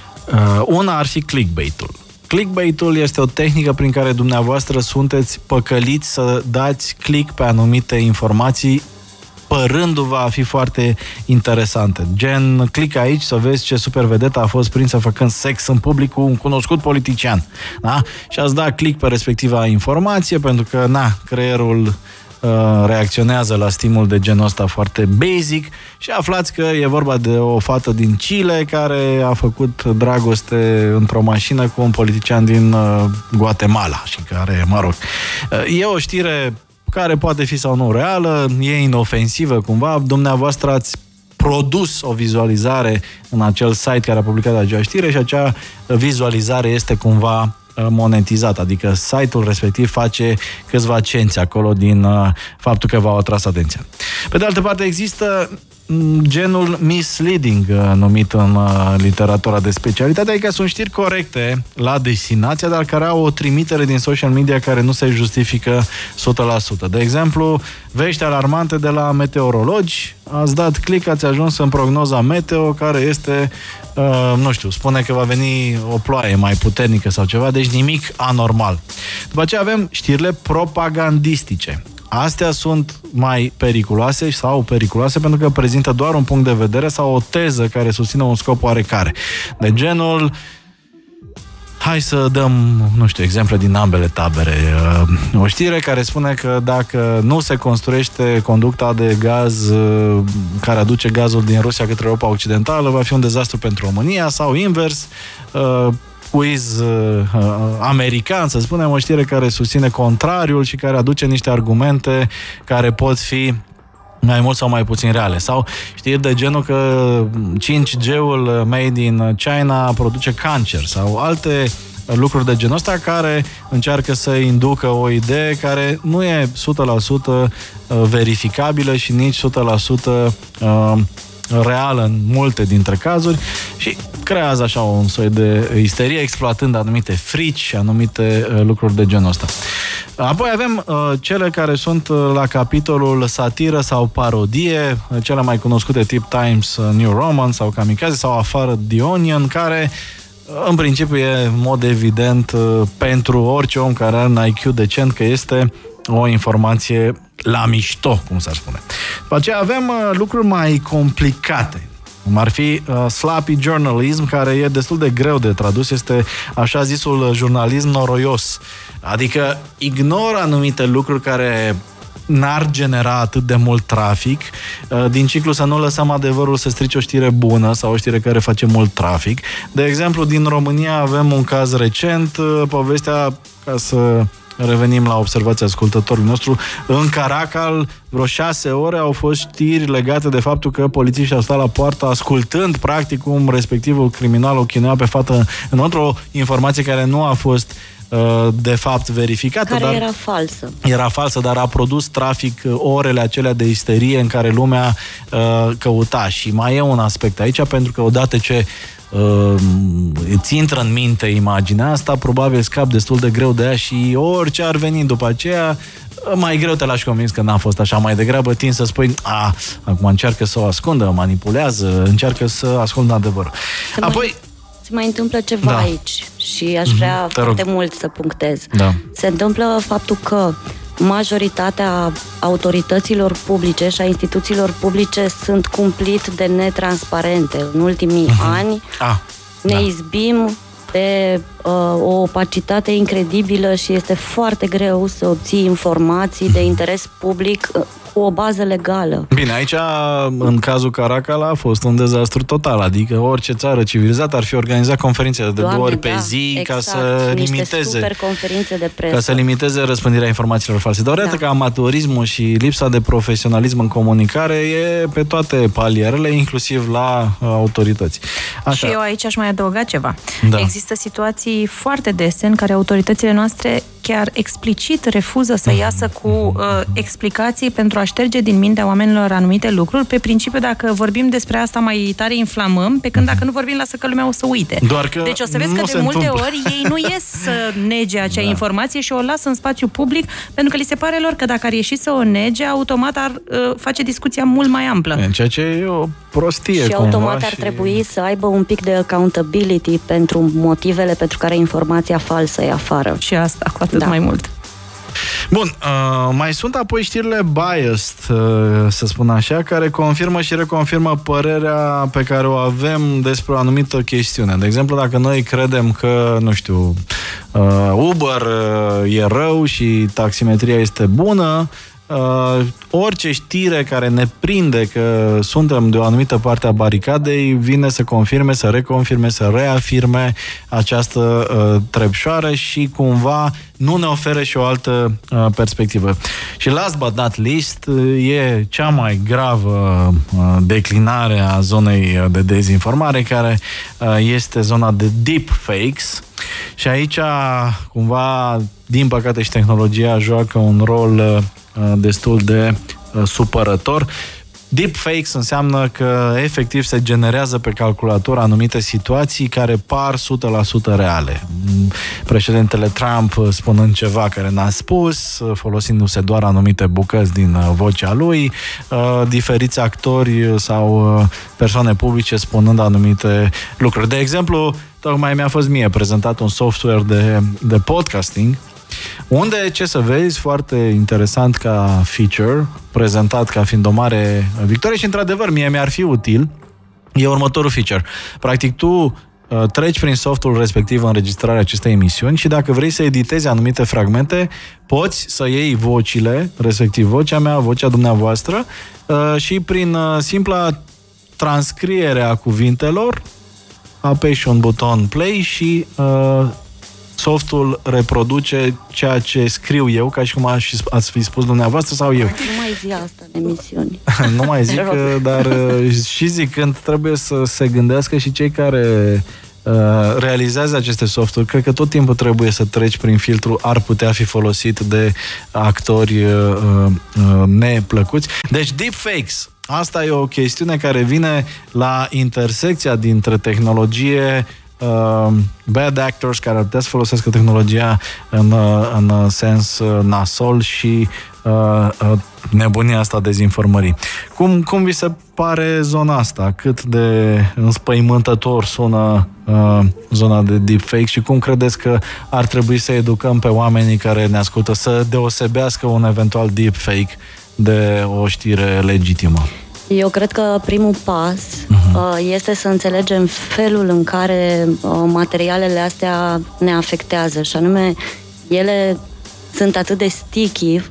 B: una ar fi clickbait-ul. Clickbait-ul este o tehnică prin care dumneavoastră sunteți păcăliți să dați click pe anumite informații părându-vă a fi foarte interesante. Gen, click aici să vezi ce super vedetă a fost prinsă făcând sex în public cu un cunoscut politician. Da? Și ați da click pe respectiva informație pentru că, na, creierul Uh, reacționează la stimul de genul ăsta foarte basic și aflați că e vorba de o fată din Chile care a făcut dragoste într-o mașină cu un politician din uh, Guatemala și care, mă rog, uh, e o știre care poate fi sau nu reală, e inofensivă cumva, dumneavoastră ați produs o vizualizare în acel site care a publicat acea știre și acea vizualizare este cumva Uh, monetizat, adică site-ul respectiv face câțiva cenți acolo din uh, faptul că v-au atras atenția. Pe de altă parte, există mm, genul misleading uh, numit în literatura de specialitate, adică sunt știri corecte la destinația, dar care au o trimitere din social media care nu se justifică 100%. De exemplu, vești alarmante de la meteorologi, ați dat click, ați ajuns în prognoza meteo care este Uh, nu știu, spune că va veni o ploaie mai puternică sau ceva, deci nimic anormal. După aceea avem știrile propagandistice. Astea sunt mai periculoase sau periculoase pentru că prezintă doar un punct de vedere sau o teză care susține un scop oarecare. De genul Hai să dăm, nu știu, exemple din ambele tabere. Uh, o știre care spune că dacă nu se construiește conducta de gaz uh, care aduce gazul din Rusia către Europa Occidentală, va fi un dezastru pentru România sau invers, uh, quiz american, să spunem, o știre care susține contrariul și care aduce niște argumente care pot fi mai mult sau mai puțin reale. Sau știri de genul că 5G-ul made in China produce cancer sau alte lucruri de genul ăsta care încearcă să inducă o idee care nu e 100% uh, verificabilă și nici 100% reală în multe dintre cazuri și creează așa un soi de isterie exploatând anumite frici, anumite uh, lucruri de genul ăsta. Apoi avem uh, cele care sunt uh, la capitolul satiră sau parodie, uh, cele mai cunoscute tip Times uh, New Roman sau Kamikaze sau afară The Onion, care uh, în principiu e în mod evident uh, pentru orice om care are un IQ decent că este o informație la mișto, cum s-ar spune. După aceea avem uh, lucruri mai complicate, cum ar fi uh, sloppy journalism, care e destul de greu de tradus, este așa zisul jurnalism noroios. Adică ignoră anumite lucruri care n-ar genera atât de mult trafic. Uh, din ciclu să nu lăsăm adevărul să strice o știre bună sau o știre care face mult trafic. De exemplu, din România avem un caz recent, uh, povestea, ca să revenim la observația ascultătorului nostru, în Caracal vreo șase ore au fost știri legate de faptul că polițiștii au stat la poartă ascultând practic cum respectivul criminal o chinuia pe fată în o informație care nu a fost uh, de fapt verificată.
A: Care
B: dar
A: era falsă.
B: Era falsă, dar a produs trafic uh, orele acelea de isterie în care lumea uh, căuta. Și mai e un aspect aici, pentru că odată ce uh, îți intră în minte imaginea asta, probabil scap destul de greu de ea și orice ar veni după aceea, mai greu te lași convins că n-a fost așa. Mai degrabă tin să spui, a, acum încearcă să o ascundă, manipulează, încearcă să ascundă adevărul.
A: Se Apoi... Mai, se mai întâmplă ceva da. aici și aș vrea mm-hmm, foarte rog. mult să punctez.
B: Da.
A: Se întâmplă faptul că majoritatea autorităților publice și a instituțiilor publice sunt cumplit de netransparente. În ultimii uh-huh. ani ah, ne da. izbim de uh, o opacitate incredibilă și este foarte greu să obții informații de interes public uh, cu o bază legală.
B: Bine, aici, în cazul Caracal, a fost un dezastru total, adică orice țară civilizată ar fi organizat conferințe de Doamne, două ori pe
A: da,
B: zi
A: exact,
B: ca să limiteze
A: conferințe de presă.
B: ca să limiteze răspândirea informațiilor false. Dar da. că amatorismul și lipsa de profesionalism în comunicare e pe toate palierele, inclusiv la uh, autorități.
C: Așa. Și eu aici aș mai adăuga ceva. Da. Există situații foarte dese în care autoritățile noastre chiar explicit refuză să iasă cu uh, explicații pentru a șterge din mintea oamenilor anumite lucruri, pe principiu dacă vorbim despre asta mai tare inflamăm, pe când dacă nu vorbim, lasă că lumea o să uite.
B: Doar că
C: deci o să vezi că de multe întâmplă. ori ei nu ies să nege acea da. informație și o lasă în spațiu public, pentru că li se pare lor că dacă ar ieși să o nege, automat ar uh, face discuția mult mai amplă.
B: În ceea ce e o prostie.
A: Și automat ar și... trebui să aibă un pic de accountability pentru motivele pentru care informația falsă e afară.
C: Și asta cu atât da. mai mult.
B: Bun, uh, mai sunt apoi știrile biased, uh, să spun așa, care confirmă și reconfirmă părerea pe care o avem despre o anumită chestiune. De exemplu, dacă noi credem că, nu știu, uh, Uber uh, e rău și taximetria este bună, uh, orice știre care ne prinde că suntem de o anumită parte a baricadei vine să confirme, să reconfirme, să reafirme această uh, trepșoară și cumva nu ne oferă și o altă uh, perspectivă. Și last but not least, uh, e cea mai gravă uh, declinare a zonei de dezinformare, care uh, este zona de deepfakes. Și aici, cumva, din păcate și tehnologia joacă un rol uh, destul de uh, supărător. Deepfakes înseamnă că efectiv se generează pe calculator anumite situații care par 100% reale. Președintele Trump spunând ceva care n-a spus, folosindu-se doar anumite bucăți din vocea lui, diferiți actori sau persoane publice spunând anumite lucruri. De exemplu, tocmai mi-a fost mie prezentat un software de, de podcasting unde, ce să vezi, foarte interesant ca feature, prezentat ca fiind o mare victorie și, într-adevăr, mie mi-ar fi util, e următorul feature. Practic, tu uh, treci prin softul respectiv înregistrarea acestei emisiuni și dacă vrei să editezi anumite fragmente, poți să iei vocile, respectiv vocea mea, vocea dumneavoastră, uh, și prin uh, simpla transcriere a cuvintelor, apeși un buton play și uh, softul reproduce ceea ce scriu eu, ca și cum aș, ați fi spus dumneavoastră sau eu.
A: Nu mai zi asta în emisiuni.
B: nu mai zic, dar uh, și zicând, trebuie să se gândească și cei care uh, realizează aceste softuri. Cred că tot timpul trebuie să treci prin filtru ar putea fi folosit de actori uh, uh, neplăcuți. Deci deepfakes, asta e o chestiune care vine la intersecția dintre tehnologie uh, bad actors care ar putea să folosească tehnologia în, uh, în sens uh, nasol și uh, uh, nebunia asta dezinformării. Cum, cum vi se pare zona asta? Cât de înspăimântător sună uh, zona de deepfake și cum credeți că ar trebui să educăm pe oamenii care ne ascultă să deosebească un eventual deepfake de o știre legitimă?
A: Eu cred că primul pas uh-huh. este să înțelegem felul în care uh, materialele astea ne afectează și anume ele sunt atât de sticky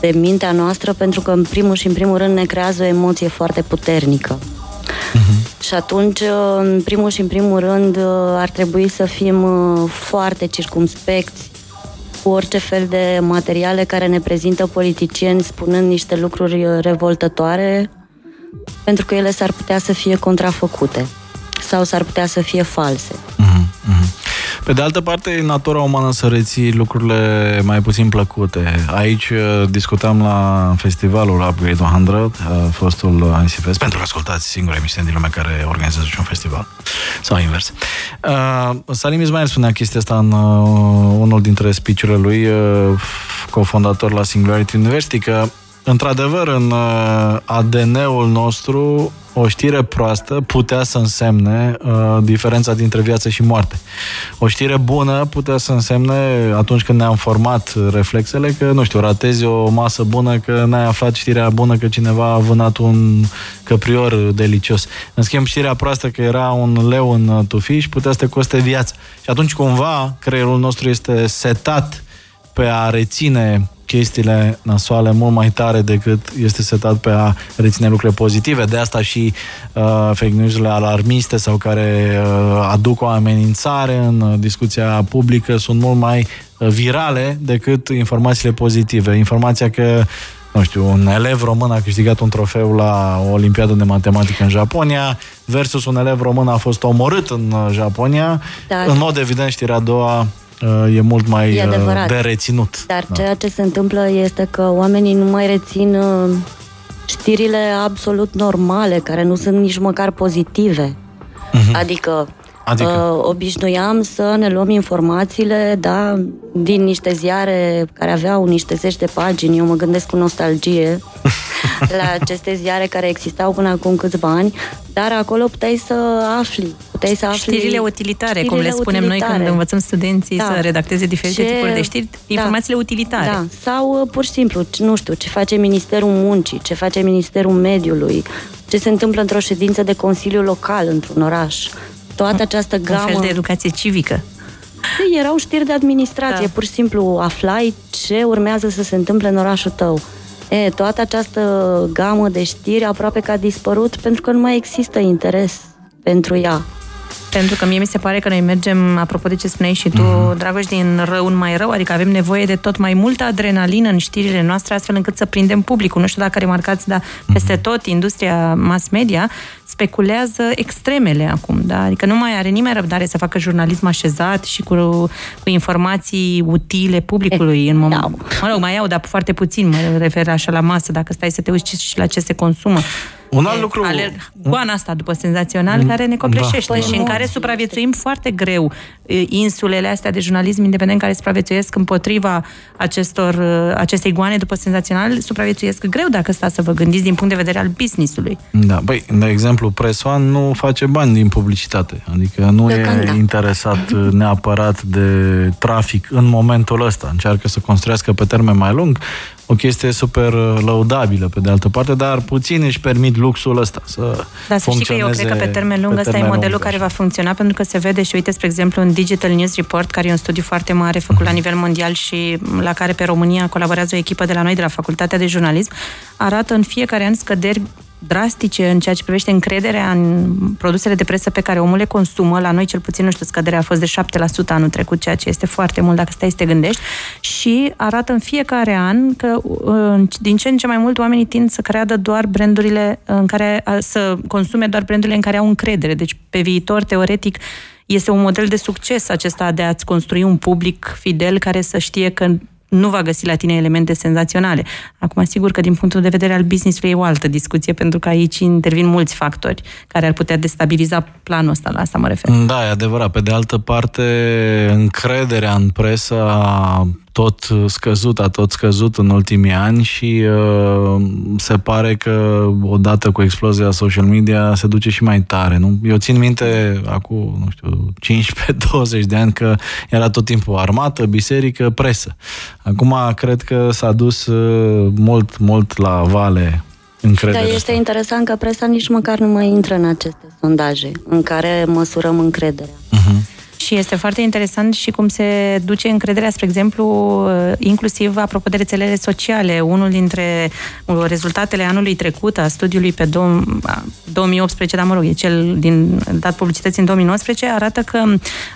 A: de mintea noastră pentru că în primul și în primul rând ne creează o emoție foarte puternică. Uh-huh. Și atunci, uh, în primul și în primul rând, uh, ar trebui să fim foarte circumspecți cu orice fel de materiale care ne prezintă politicieni spunând niște lucruri revoltătoare pentru că ele s-ar putea să fie contrafăcute sau s-ar putea să fie false. Mm-hmm.
B: Pe de altă parte, e natura umană să reții lucrurile mai puțin plăcute. Aici uh, discutam la festivalul Upgrade 100, uh, fostul ICFS, pentru că ascultați singura emisiune din lume care organizează și un festival. Sau invers. Uh, Salim Ismail spunea chestia asta în uh, unul dintre speech lui, uh, cofondator la Singularity University, că Într-adevăr, în uh, ADN-ul nostru, o știre proastă putea să însemne uh, diferența dintre viață și moarte. O știre bună putea să însemne, atunci când ne-am format reflexele, că, nu știu, ratezi o masă bună, că n-ai aflat știrea bună că cineva a vânat un căprior delicios. În schimb, știrea proastă că era un leu în tufiș putea să te coste viața. Și atunci, cumva, creierul nostru este setat pe a reține chestiile nasoale mult mai tare decât este setat pe a reține lucrurile pozitive. De asta și uh, fake news-urile alarmiste sau care uh, aduc o amenințare în uh, discuția publică sunt mult mai uh, virale decât informațiile pozitive. Informația că nu știu, un elev român a câștigat un trofeu la o olimpiadă de matematică în Japonia versus un elev român a fost omorât în uh, Japonia. Da. În mod evident, știrea a doua Uh, e mult mai e uh, de reținut.
A: Dar da. ceea ce se întâmplă este că oamenii nu mai rețin uh, știrile absolut normale, care nu sunt nici măcar pozitive. Uh-huh. Adică Adică? Uh, obișnuiam să ne luăm informațiile, da, din niște ziare care aveau niște zeci de pagini. Eu mă gândesc cu nostalgie la aceste ziare care existau până acum câțiva ani, dar acolo puteai să afli. Puteai să afli
C: știrile utilitare, știrile cum le spunem utilitare. noi când învățăm studenții da. să redacteze diferite ce... tipuri de știri, da. informațiile utilitare.
A: Da. Sau uh, pur și simplu, nu știu, ce face Ministerul Muncii, ce face Ministerul Mediului, ce se întâmplă într-o ședință de Consiliu Local într-un oraș toată această gamă...
C: Un fel de educație civică.
A: Erau știri de administrație, da. pur și simplu aflai ce urmează să se întâmple în orașul tău. E, toată această gamă de știri aproape că a dispărut pentru că nu mai există interes pentru ea.
C: Pentru că mie mi se pare că noi mergem, apropo de ce spuneai și tu, mm-hmm. Dragoș, din rău în mai rău, adică avem nevoie de tot mai multă adrenalină în știrile noastre, astfel încât să prindem publicul. Nu știu dacă remarcați, dar peste mhm. tot industria mass media speculează extremele acum, da? Adică nu mai are nimeni răbdare să facă jurnalism așezat și cu, cu informații utile publicului în moment. Da. Mă rog, mai iau, dar foarte puțin, mă refer așa la masă, dacă stai să te uiți și la ce se consumă.
B: Un alt lucru...
C: Alerg, goana asta după senzațional mm, care ne copleșește da, și în care supraviețuim foarte greu insulele astea de jurnalism independent care supraviețuiesc împotriva acestor, acestei goane după senzațional, supraviețuiesc greu dacă stați să vă gândiți din punct de vedere al business-ului.
B: Da, băi, de exemplu, Press One nu face bani din publicitate, adică nu e da. interesat neapărat de trafic în momentul ăsta, încearcă să construiască pe termen mai lung o chestie super uh, lăudabilă pe de altă parte, dar puțin își permit luxul ăsta să
C: Dar să știi că eu cred că pe termen lung ăsta e modelul lung, care va funcționa, pentru că se vede și uite, spre exemplu, un Digital News Report, care e un studiu foarte mare făcut la nivel mondial și la care pe România colaborează o echipă de la noi, de la Facultatea de Jurnalism, arată în fiecare an scăderi drastice în ceea ce privește încrederea în produsele de presă pe care omul le consumă. La noi, cel puțin, nu știu, scăderea a fost de 7% anul trecut, ceea ce este foarte mult dacă stai să te gândești. Și arată în fiecare an că uh, din ce în ce mai mult oamenii tind să creadă doar brandurile în care, să consume doar brandurile în care au încredere. Deci, pe viitor, teoretic, este un model de succes acesta de a-ți construi un public fidel care să știe că nu va găsi la tine elemente senzaționale. Acum, sigur că din punctul de vedere al business-ului e o altă discuție, pentru că aici intervin mulți factori care ar putea destabiliza planul ăsta, la asta mă refer.
B: Da, e adevărat. Pe de altă parte, încrederea în presă a tot scăzut, a tot scăzut în ultimii ani și uh, se pare că odată cu explozia social media se duce și mai tare. Nu? Eu țin minte acum, nu știu, 15-20 de ani că era tot timpul armată, biserică, presă. Acum cred că s-a dus uh, mult, mult la vale încrederea
A: Dar este asta. interesant că presa nici măcar nu mai intră în aceste sondaje în care măsurăm încrederea. Uh-huh.
C: Și este foarte interesant și cum se duce încrederea, spre exemplu, inclusiv apropo de rețelele sociale. Unul dintre uh, rezultatele anului trecut a studiului pe 2018, dar mă rog, e cel din dat publicității în 2019, arată că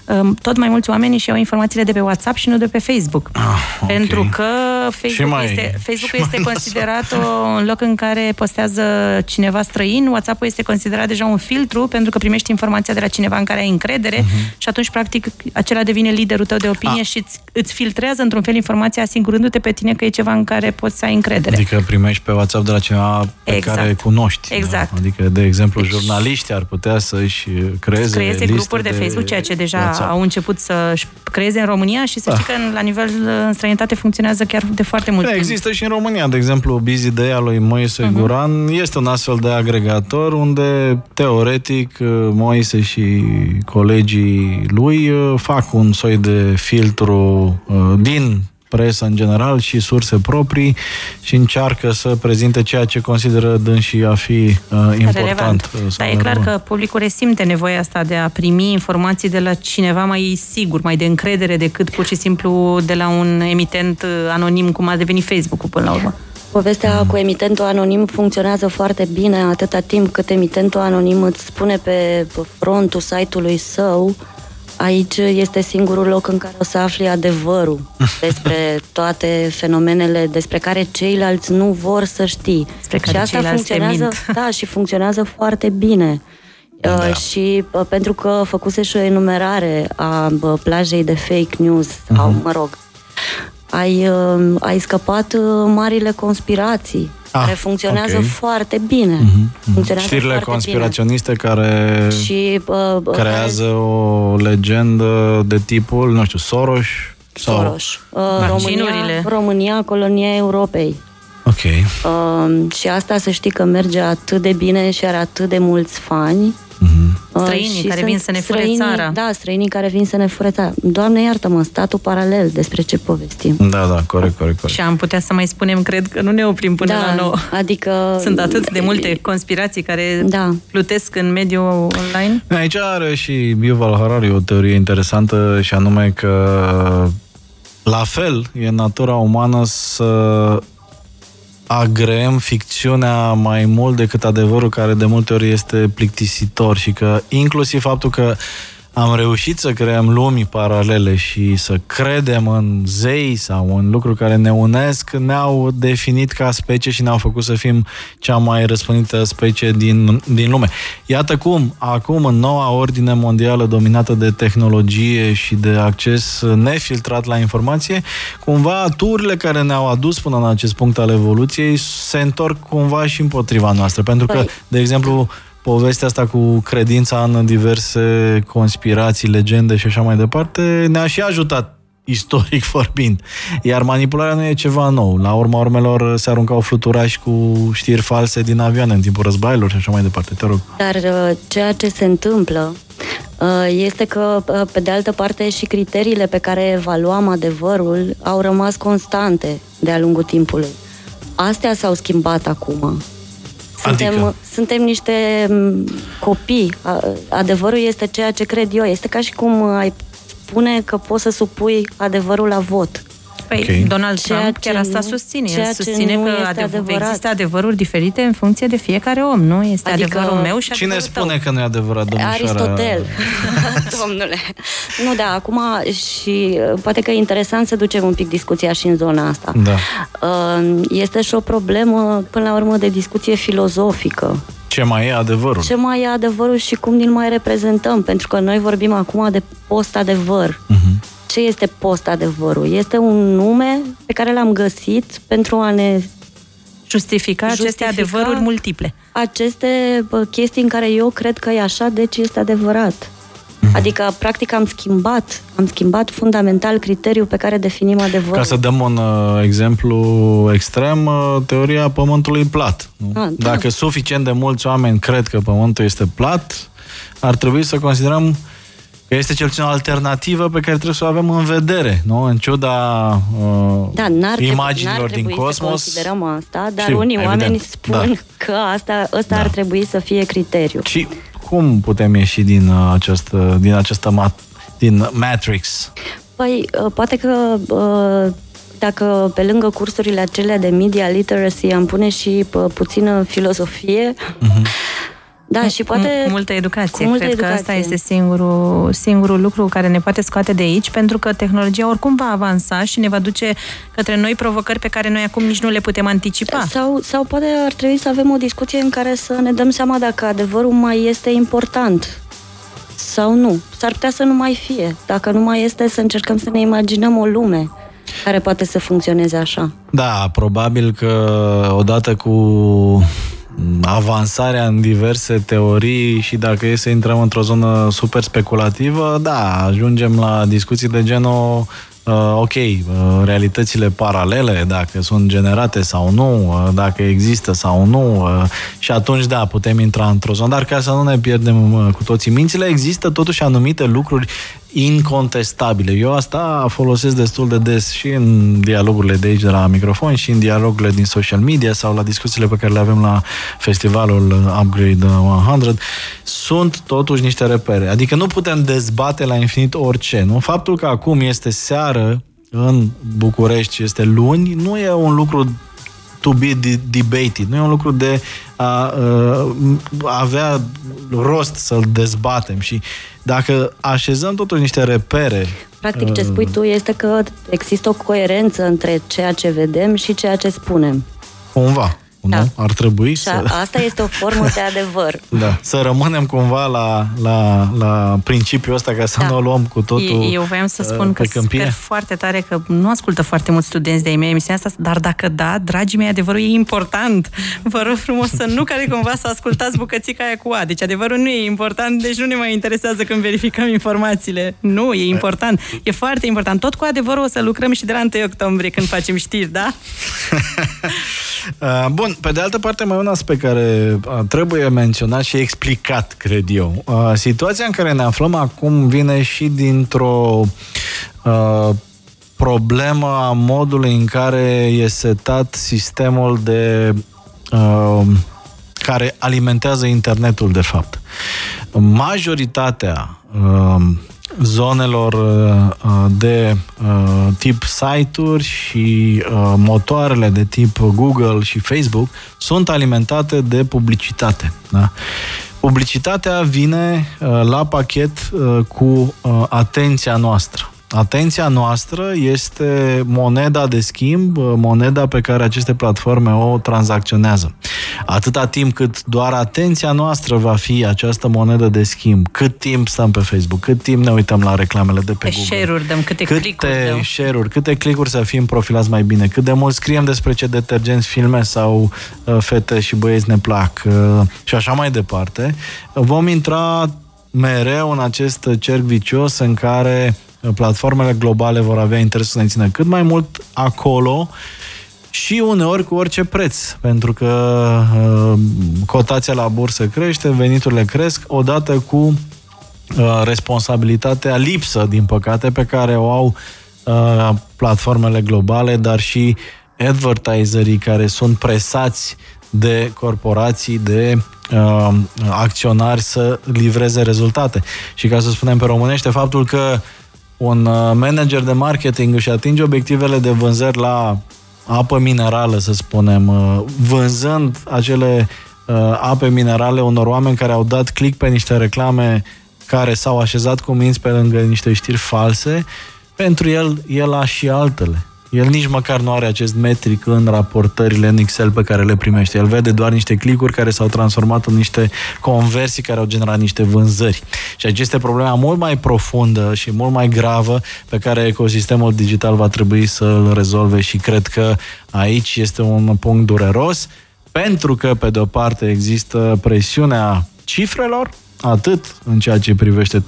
C: um, tot mai mulți oameni și au informațiile de pe WhatsApp și nu de pe Facebook. Ah, okay. Pentru că Facebook mai, este, Facebook este considerat o, un loc în care postează cineva străin, WhatsApp-ul este considerat deja un filtru pentru că primești informația de la cineva în care ai încredere uh-huh. și atunci practic, acela devine liderul tău de opinie A. și îți, îți filtrează într-un fel informația asigurându-te pe tine că e ceva în care poți să ai încredere.
B: Adică primești pe WhatsApp de la cineva pe exact. care cunoști.
C: Da? Exact.
B: Da? Adică, de exemplu, deci, jurnaliștii ar putea să-și creeze,
C: creeze grupuri de, de Facebook, ceea ce deja WhatsApp. au început să-și creeze în România și să ah. știi că la nivel în străinătate funcționează chiar de foarte mult
B: da, Există și în România, de exemplu, Busy Day al lui Moise uh-huh. Guran este un astfel de agregator unde, teoretic, Moise și colegii lui uh, fac un soi de filtru uh, din presă în general și surse proprii și încearcă să prezinte ceea ce consideră dânsii a fi uh, important. Relevant.
C: Uh, da, e clar că publicul resimte nevoia asta de a primi informații de la cineva mai sigur, mai de încredere decât pur și simplu de la un emitent uh, anonim cum a devenit Facebook-ul până la urmă.
A: Povestea mm. cu emitentul anonim funcționează foarte bine atâta timp cât emitentul anonim îți spune pe frontul site-ului său Aici este singurul loc în care o să afli adevărul despre toate fenomenele despre care ceilalți nu vor să știi.
C: Despre care și asta funcționează,
A: da, și funcționează foarte bine. Da. Uh, și uh, pentru că făcuse și o enumerare a uh, plajei de fake news, uh-huh. sau, mă rog, ai, uh, ai scăpat uh, marile conspirații ah, care funcționează okay. foarte bine. Mm-hmm.
B: Funcționează Știrile foarte conspiraționiste bine. care și, uh, creează care... o legendă de tipul, nu știu, Soros?
A: Sau... Soros. Uh, România, România, colonia Europei.
B: Ok.
A: Uh, și asta să știi că merge atât de bine și are atât de mulți fani
C: Uh-huh. Străinii care vin să ne fure țara.
A: Da, străinii care vin să ne fure țara. Doamne iartă-mă, statul paralel, despre ce povestim.
B: Da, da, corect, corect, corect.
C: Și am putea să mai spunem, cred că nu ne oprim până
A: da,
C: la nou.
A: Adică...
C: Sunt atât de multe conspirații care da. plutesc în mediul online.
B: Aici are și Yuval Harari o teorie interesantă și anume că la fel e natura umană să agreem ficțiunea mai mult decât adevărul care de multe ori este plictisitor și că inclusiv faptul că am reușit să creăm lumii paralele și să credem în zei sau în lucruri care ne unesc, ne-au definit ca specie și ne-au făcut să fim cea mai răspândită specie din, din lume. Iată cum, acum, în noua ordine mondială dominată de tehnologie și de acces nefiltrat la informație, cumva turile care ne-au adus până în acest punct al evoluției se întorc cumva și împotriva noastră. Pentru că, păi, de exemplu, povestea asta cu credința în diverse conspirații, legende și așa mai departe ne-a și ajutat istoric vorbind. Iar manipularea nu e ceva nou. La urma urmelor se aruncau fluturași cu știri false din avioane în timpul războaielor și așa mai departe. Te rog.
A: Dar uh, ceea ce se întâmplă uh, este că, uh, pe de altă parte, și criteriile pe care evaluam adevărul au rămas constante de-a lungul timpului. astea s-au schimbat acum. Suntem,
B: Adică?
A: suntem niște m, copii. A- Adevărul este ceea ce cred eu. Este ca și cum ai spune că poți să supui adevărul la vot.
C: Păi,
B: Ok.
C: Donald
A: Ceea
C: Trump
A: ce
C: chiar asta
A: nu-
C: susține.
A: ceea
C: El
A: ce
C: susține
A: nu
C: că
A: este
C: adev-
A: adevărat.
C: există adevăruri diferite în funcție de fiecare om, nu? Este
A: Adică-
C: adevărul meu și
B: Cine
C: adevărul
B: spune
C: tău.
B: că nu e adevărat, domnișoara?
A: Aristotel, domnule. Nu, da, acum și uh, poate că e interesant să ducem un pic discuția și în zona asta.
B: Da.
A: Uh, Este și o problemă, până la urmă, de discuție filozofică.
B: Ce mai e adevărul?
A: Ce mai e adevărul și cum ni-l mai reprezentăm? Pentru că noi vorbim acum de post-adevăr.
B: Mhm.
A: Ce este post-adevărul? Este un nume pe care l-am găsit pentru a ne
C: Justifica aceste
A: Justifica-
C: adevăruri multiple.
A: aceste bă, chestii în care eu cred că e așa, deci este adevărat. Adică, practic, am schimbat, am schimbat fundamental criteriul pe care definim adevărul.
B: Ca să dăm un uh, exemplu extrem, uh, teoria pământului plat. Nu?
A: Ah, da.
B: Dacă suficient de mulți oameni cred că pământul este plat, ar trebui să considerăm că este cel puțin o alternativă pe care trebuie să o avem în vedere, nu? În ciuda uh,
A: Da, n-ar trebui,
B: imaginilor
A: n-ar
B: din
A: trebui să
B: cosmos.
A: considerăm asta, dar
B: Știu,
A: unii
B: evident,
A: oameni spun
B: da.
A: că asta, ăsta
B: Da.
A: ar trebui să fie criteriu.
B: Și cum putem ieși din uh, această, din această mat- din Matrix?
A: Păi, uh, poate că uh, dacă pe lângă cursurile acelea de media literacy am pune și uh, puțină filozofie, da, și poate...
C: Cu multă educație.
A: cu multă
C: Cred că asta
A: educație.
C: este singurul, singurul lucru care ne poate scoate de aici, pentru că tehnologia oricum va avansa și ne va duce către noi provocări pe care noi acum nici nu le putem anticipa.
A: Sau, sau poate ar trebui să avem o discuție în care să ne dăm seama dacă adevărul mai este important sau nu. S-ar putea să nu mai fie. Dacă nu mai este, să încercăm să ne imaginăm o lume care poate să funcționeze așa.
B: Da, probabil că odată cu avansarea în diverse teorii și dacă e să intrăm într-o zonă super speculativă, da, ajungem la discuții de genul Uh, ok, uh, realitățile paralele, dacă sunt generate sau nu, uh, dacă există sau nu, uh, și atunci, da, putem intra într-o zonă, dar ca să nu ne pierdem uh, cu toții mințile, există totuși anumite lucruri incontestabile. Eu asta folosesc destul de des și în dialogurile de aici de la microfon și în dialogurile din social media sau la discuțiile pe care le avem la festivalul Upgrade 100. Sunt totuși niște repere. Adică nu putem dezbate la infinit orice. Nu? Faptul că acum este seară în București și este luni nu e un lucru to be de- debated. Nu e un lucru de a uh, avea rost să-l dezbatem și dacă așezăm totuși niște repere
A: Practic, ce
B: uh,
A: spui tu este că există o coerență între ceea ce vedem și ceea ce spunem.
B: cumva,
A: Da.
B: nu? Ar trebui
A: Și
B: să...
A: a- asta este o formă de adevăr.
B: Da, să rămânem cumva la, la, la principiul ăsta ca să
A: Da.
B: nu o luăm cu totul
C: Eu voiam să
B: uh,
C: spun că
B: pe câmpie.
C: sper foarte tare că nu ascultă foarte mulți studenți de-ai mei emisiunea asta, dar dacă da, dragii mei, adevărul e important. Vă rog frumos să nu care cumva să ascultați bucățica aia cu A. Deci adevărul nu e important, deci nu ne mai interesează când verificăm informațiile. Nu, e important. E foarte important. Tot cu adevărul o să lucrăm și de la 1 octombrie când facem știri, da?
B: Uh, Bun, pe de altă parte mai e un aspect care uh, trebuie menționat și explicat, cred eu. Uh, Situația în care ne aflăm acum vine și dintr-o uh, problemă a modului în care e setat sistemul de uh, care alimentează internetul, de fapt. Majoritatea uh, zonelor uh, de uh, tip site-uri și uh, motoarele de tip Google și Facebook sunt alimentate de publicitate. Da? Publicitatea vine uh, la pachet uh, cu uh, atenția noastră. Atenția noastră este moneda de schimb, moneda pe care aceste platforme o tranzacționează. Atâta timp cât doar atenția noastră va fi această monedă de schimb, cât timp stăm pe Facebook, cât timp ne uităm la reclamele de pe
C: Câte
B: Google.
C: share-uri dăm, câte click-uri
B: Câte
C: dăm.
B: share-uri, câte click-uri să fim profilați mai bine, cât de mult scriem despre ce detergenți filme sau uh, fete și băieți ne plac uh, și așa mai departe, vom intra mereu în acest cerc vicios în care uh, platformele globale vor avea interesul să ne țină cât mai mult acolo și uneori cu orice preț, pentru că uh, cotația la bursă crește, veniturile cresc, odată cu uh, responsabilitatea lipsă, din păcate, pe care o au uh, platformele globale, dar și advertiserii care sunt presați de corporații, de uh, acționari să livreze rezultate. Și ca să spunem pe românește, faptul că un uh, manager de marketing își atinge obiectivele de vânzări la apă minerală, să spunem, uh, vânzând acele uh, ape minerale unor oameni care au dat click pe niște reclame care s-au așezat cu minți pe lângă niște știri false, pentru el, el a și altele. El nici măcar nu are acest metric în raportările în Excel pe care le primește. El vede doar niște clicuri care s-au transformat în niște conversii care au generat niște vânzări. Și aceasta este problema mult mai profundă și mult mai gravă pe care ecosistemul digital va trebui să îl rezolve și cred că aici este un punct dureros pentru că, pe de o parte, există presiunea cifrelor, atât în ceea ce privește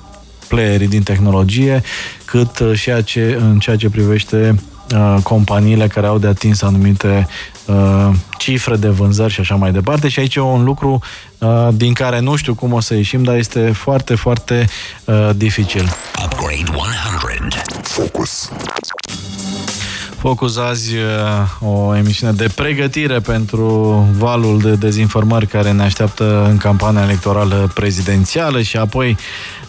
B: playerii din tehnologie, cât și în ceea ce privește Uh, companiile care au de atins anumite uh, cifre de vânzări și așa mai departe. Și aici e un lucru uh, din care nu știu cum o să ieșim, dar este foarte, foarte uh, dificil. Upgrade 100. Focus. Focus azi uh, o emisiune de pregătire pentru valul de dezinformări care ne așteaptă în campania electorală prezidențială și apoi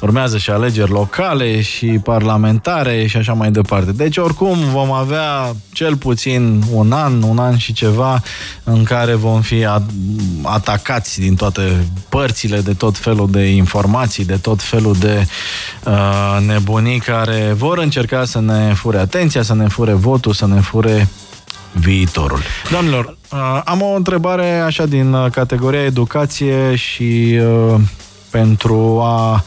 B: urmează și alegeri locale și parlamentare și așa mai departe. Deci oricum vom avea cel puțin un an, un an și ceva în care vom fi atacați din toate părțile de tot felul de informații, de tot felul de uh, nebunii care vor încerca să ne fure atenția, să ne fure votul, să ne fure viitorul. Doamnelor, uh, am o întrebare așa din uh, categoria educație și uh, pentru a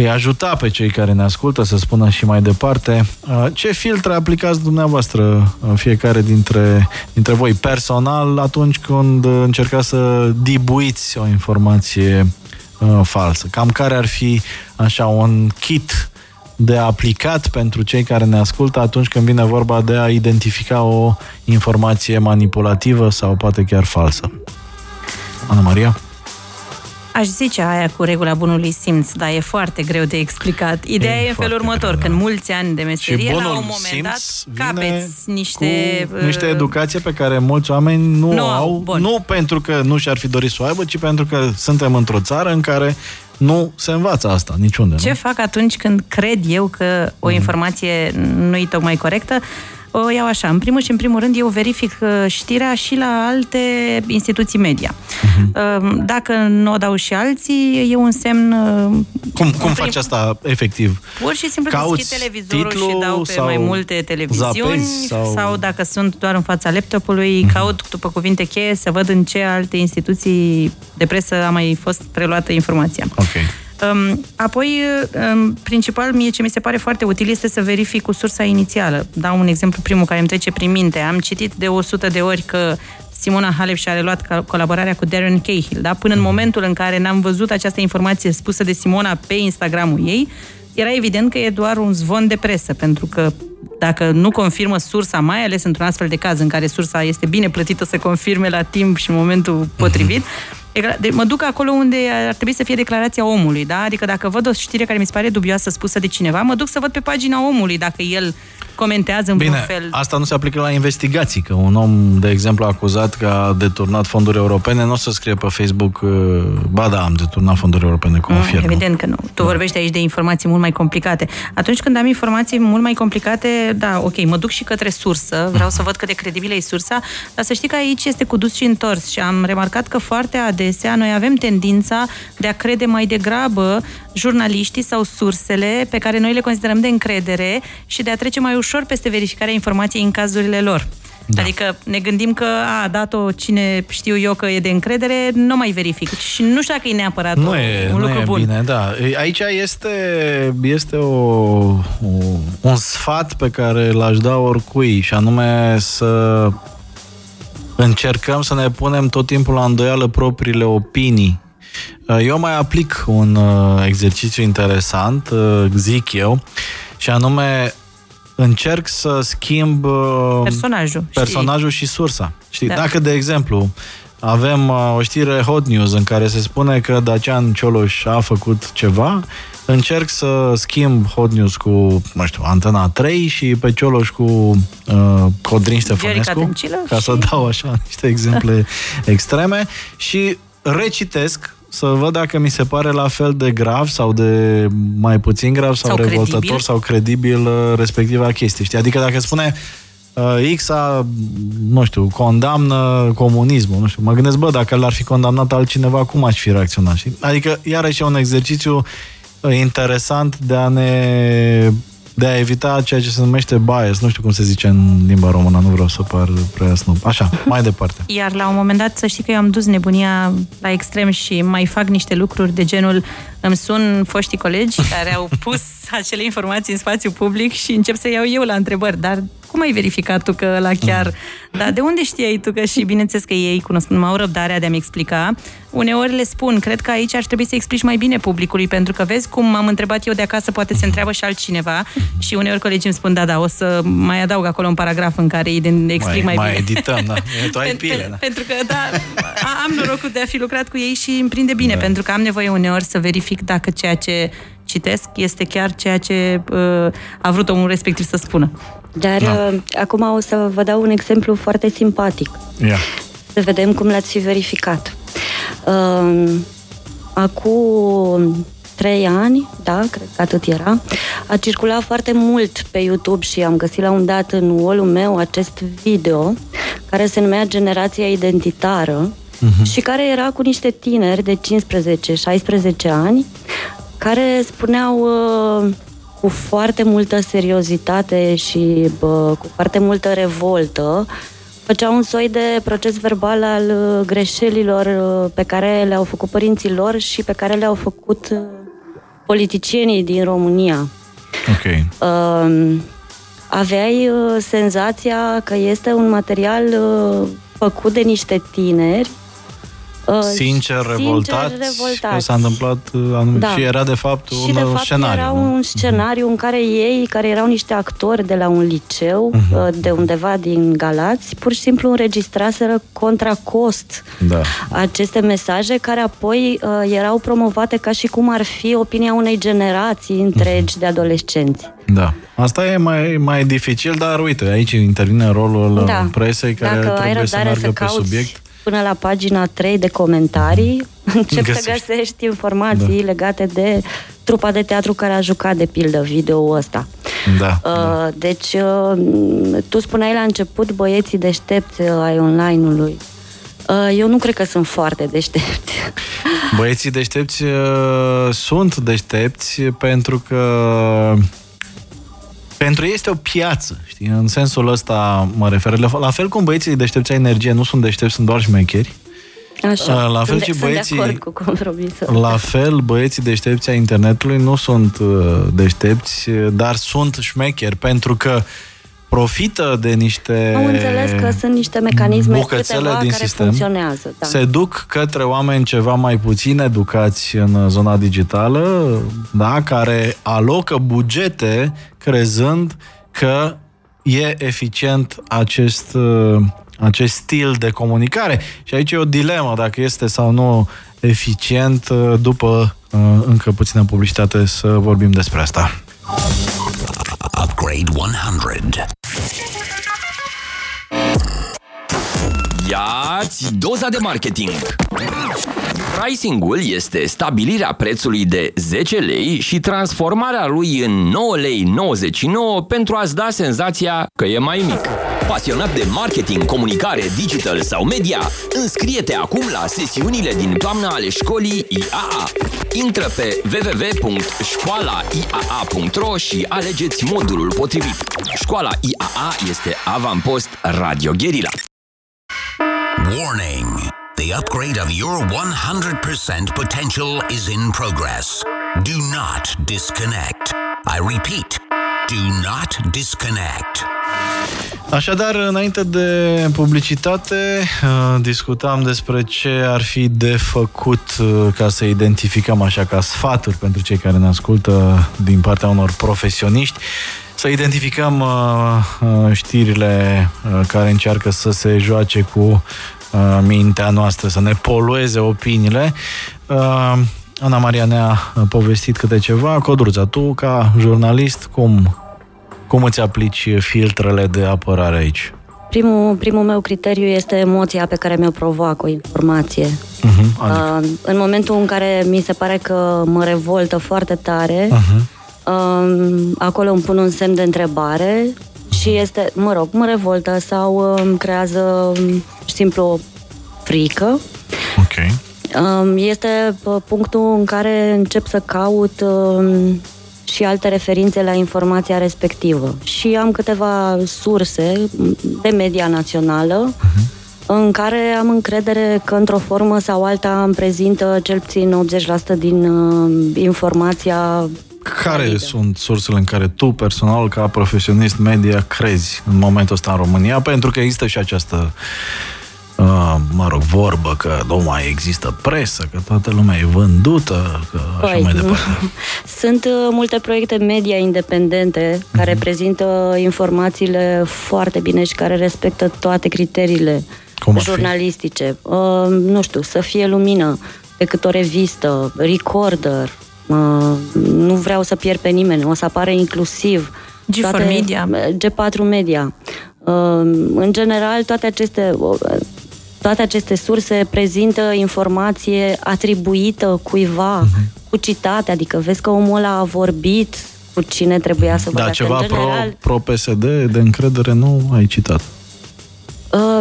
B: îi ajuta pe cei care ne ascultă să spună și mai departe uh, ce filtre aplicați dumneavoastră uh, fiecare dintre, dintre voi personal atunci când încercați să dibuiți o informație uh, falsă. Cam care ar fi așa un kit de aplicat pentru cei care ne ascultă atunci când vine vorba de a identifica o informație manipulativă sau poate chiar falsă. Ana Maria?
C: Aș zice aia cu regula bunului simț, dar e foarte greu de explicat. Ideea e, e în felul următor, greu, când da. mulți ani de meserie, la un moment dat, capeți niște...
B: Cu niște uh, educație pe care mulți oameni nu, nu au, bun. nu pentru că nu și-ar fi dorit să o aibă, ci pentru că suntem într-o țară în care nu se învață asta niciunde.
C: Ce
B: nu?
C: fac atunci când cred eu că o mhm. informație nu e tocmai corectă? O iau așa. În primul și în primul rând, eu verific uh, știrea și la alte instituții media. Uh-huh. Dacă nu o dau și alții, e un semn...
B: Uh, cum, cum faci asta efectiv?
C: Pur și simplu Cauți deschid televizorul și dau pe mai multe televiziuni sau... sau dacă sunt doar în fața laptopului, uh-huh. caut după cuvinte cheie să văd în ce alte instituții de presă a mai fost preluată informația.
B: Okay.
C: Apoi, principal, mie ce mi se pare foarte util este să verific cu sursa inițială. Dau un exemplu primul care îmi trece prin minte. Am citit de 100 de ori că Simona Halep și-a reluat colaborarea cu Darren Cahill, da? Până în momentul în care n-am văzut această informație spusă de Simona pe Instagramul ei, era evident că e doar un zvon de presă, pentru că dacă nu confirmă sursa, mai ales într-un astfel de caz în care sursa este bine plătită să confirme la timp și în momentul potrivit, uh-huh deci mă duc acolo unde ar trebui să fie declarația omului, da? Adică dacă văd o știre care mi se pare dubioasă spusă de cineva, mă duc să văd pe pagina omului dacă el comentează în
B: Bine,
C: vreun fel.
B: asta nu se aplică la investigații, că un om, de exemplu, acuzat că a deturnat fonduri europene, nu o să scrie pe Facebook, uh, ba da, am deturnat fonduri europene, confirm.
C: Mm, evident că nu. Tu da. vorbești aici de informații mult mai complicate. Atunci când am informații mult mai complicate, da, ok, mă duc și către sursă, vreau să văd cât de credibilă e sursa, dar să știi că aici este cu dus și întors și am remarcat că foarte adesea noi avem tendința de a crede mai degrabă jurnaliștii sau sursele pe care noi le considerăm de încredere și de a trece mai ușor peste verificarea informației în cazurile lor. Da. Adică ne gândim că a dat-o cine știu eu că e de încredere, nu mai verific. Și nu știu dacă e neapărat
B: nu e,
C: un
B: nu
C: lucru
B: e
C: bun.
B: bine, da. Aici este, este o, o, un sfat pe care l-aș da oricui și anume să încercăm să ne punem tot timpul la îndoială propriile opinii. Eu mai aplic un uh, exercițiu interesant, uh, zic eu, și anume încerc să schimb uh,
C: personajul,
B: personajul și sursa. Știi? Da. Dacă, de exemplu, avem uh, o știre hot news în care se spune că Dacian Cioloș a făcut ceva, încerc să schimb Hot News cu, nu știu, Antena 3 și pe Cioloș cu uh, Codrin Ștefănescu, ca și... să dau așa niște exemple extreme și recitesc să văd dacă mi se pare la fel de grav sau de mai puțin grav sau, sau revoltător credibil. sau credibil uh, respectiva chestie. Știi? Adică dacă spune uh, X a, nu știu, condamnă comunismul, nu știu, mă gândesc, bă, dacă l-ar fi condamnat altcineva, cum aș fi reacționat? Știi? Adică, iarăși e un exercițiu uh, interesant de a ne de a evita ceea ce se numește bias, nu știu cum se zice în limba română, nu vreau să par prea snob. Așa, mai departe.
C: Iar la un moment dat, să știi că eu am dus nebunia la extrem și mai fac niște lucruri de genul îmi sun foștii colegi care au pus acele informații în spațiu public și încep să iau eu la întrebări, dar cum ai verificat tu că la chiar... Mm. Dar de unde știai tu că și bineînțeles că ei cunoscând au răbdarea de a-mi explica, uneori le spun, cred că aici ar trebui să explici mai bine publicului, pentru că vezi cum am întrebat eu de acasă, poate se întreabă și altcineva și uneori colegii îmi spun, da, da, o să mai adaug acolo un paragraf în care îi explic mai, mai,
B: mai bine. edităm, da. Tu ai
C: pile, da. Pentru că, da, am norocul de a fi lucrat cu ei și îmi prinde bine, da. pentru că am nevoie uneori să verific dacă ceea ce citesc este chiar ceea ce uh, a vrut omul respectiv să spună.
A: Dar da. uh, acum o să vă dau un exemplu foarte simpatic.
B: Yeah.
A: Să vedem cum l-ați fi verificat. Uh, acum trei ani, da, cred că atât era, a circulat foarte mult pe YouTube și am găsit la un dat în wall meu acest video care se numea Generația Identitară uh-huh. și care era cu niște tineri de 15-16 ani care spuneau uh, cu foarte multă seriozitate și bă, cu foarte multă revoltă, făceau un soi de proces verbal al uh, greșelilor uh, pe care le-au făcut părinții lor și pe care le-au făcut uh, politicienii din România.
B: Ok. Uh,
A: aveai uh, senzația că este un material uh, făcut de niște tineri
B: Uh, sincer, revoltat, revoltat. că s-a întâmplat uh, anumit. Da. Și era de fapt
A: și
B: un
A: de fapt
B: scenariu.
A: era un scenariu în care ei, care erau niște actori de la un liceu, uh-huh. de undeva din Galați, pur și simplu înregistraseră contra cost
B: da.
A: aceste mesaje care apoi uh, erau promovate ca și cum ar fi opinia unei generații întregi uh-huh. de adolescenți.
B: Da. Asta e mai, mai dificil, dar uite, aici intervine rolul da. presei care
A: Dacă
B: trebuie să meargă
A: să
B: pe subiect
A: până la pagina 3 de comentarii, încep găsești. să găsești informații da. legate de trupa de teatru care a jucat, de pildă, video ăsta.
B: Da, uh,
A: da. Deci, uh, tu spuneai la început băieții deștepți uh, ai online-ului. Uh, eu nu cred că sunt foarte deștepți.
B: Băieții deștepți uh, sunt deștepți pentru că pentru ei este o piață, știi? În sensul ăsta mă refer. La fel cum băieții deștepți energie nu sunt deștepți, sunt doar șmecheri.
A: Așa,
B: la fel
A: sunt,
B: și băieții,
A: sunt de cu compromisul.
B: La fel, băieții deștepți a internetului nu sunt uh, deștepți, dar sunt șmecheri, pentru că profită de niște
A: Am înțeles că sunt niște mecanisme câteva din care sistem, funcționează. Da.
B: Se duc către oameni ceva mai puțin educați în zona digitală, da, care alocă bugete crezând că e eficient acest, uh, acest stil de comunicare. Și aici e o dilemă dacă este sau nu eficient uh, după uh, încă puțină publicitate să vorbim despre asta. Upgrade 100
D: Iați doza de marketing! Pricing-ul este stabilirea prețului de 10 lei și transformarea lui în 9 lei 99 pentru a-ți da senzația că e mai mic. Pasionat de marketing, comunicare, digital sau media, înscrie-te acum la sesiunile din toamna ale școlii IAA. Intră pe www.școalaiaa.ro și alegeți modulul potrivit. Școala IAA este avampost Radio Guerilla. Warning! The upgrade of your 100% potential is in progress. Do not disconnect. I repeat, do not disconnect.
B: Așadar, înainte de publicitate, uh, discutam despre ce ar fi de făcut uh, ca să identificăm așa ca sfaturi pentru cei care ne ascultă din partea unor profesioniști să identificăm uh, știrile care încearcă să se joace cu mintea noastră, să ne polueze opiniile. Ana Maria ne-a povestit câte ceva. Codruța, tu ca jurnalist, cum, cum îți aplici filtrele de apărare aici?
A: Primul, primul meu criteriu este emoția pe care mi-o provoacă o informație. Uh-huh, adică? uh, în momentul în care mi se pare că mă revoltă foarte tare, uh-huh. uh, acolo îmi pun un semn de întrebare și este, mă rog, mă revoltă sau îmi creează simplu o frică.
B: Ok.
A: Este punctul în care încep să caut și alte referințe la informația respectivă. Și am câteva surse de media națională uh-huh. în care am încredere că într-o formă sau alta îmi prezintă cel puțin 80% din uh, informația
B: care validă. sunt sursele în care tu, personal, ca profesionist media, crezi în momentul ăsta în România? Pentru că există și această uh, mă rog, vorbă că nu mai există presă, că toată lumea e vândută, că așa păi, mai departe.
A: Sunt uh, multe proiecte media independente care uh-huh. prezintă informațiile foarte bine și care respectă toate criteriile Cum jurnalistice. Uh, nu știu, să fie lumină decât o revistă, recorder, uh, nu vreau să pierd pe nimeni, o să apare inclusiv.
C: G4 toate, Media.
A: G4 Media. Uh, în general, toate aceste uh, toate aceste surse prezintă informație atribuită cuiva, uh-huh. cu citate, adică vezi că omul ăla a vorbit cu cine trebuia să
B: vorbească. Da, ceva general, pro, pro-PSD de încredere nu ai citat.
A: Uh,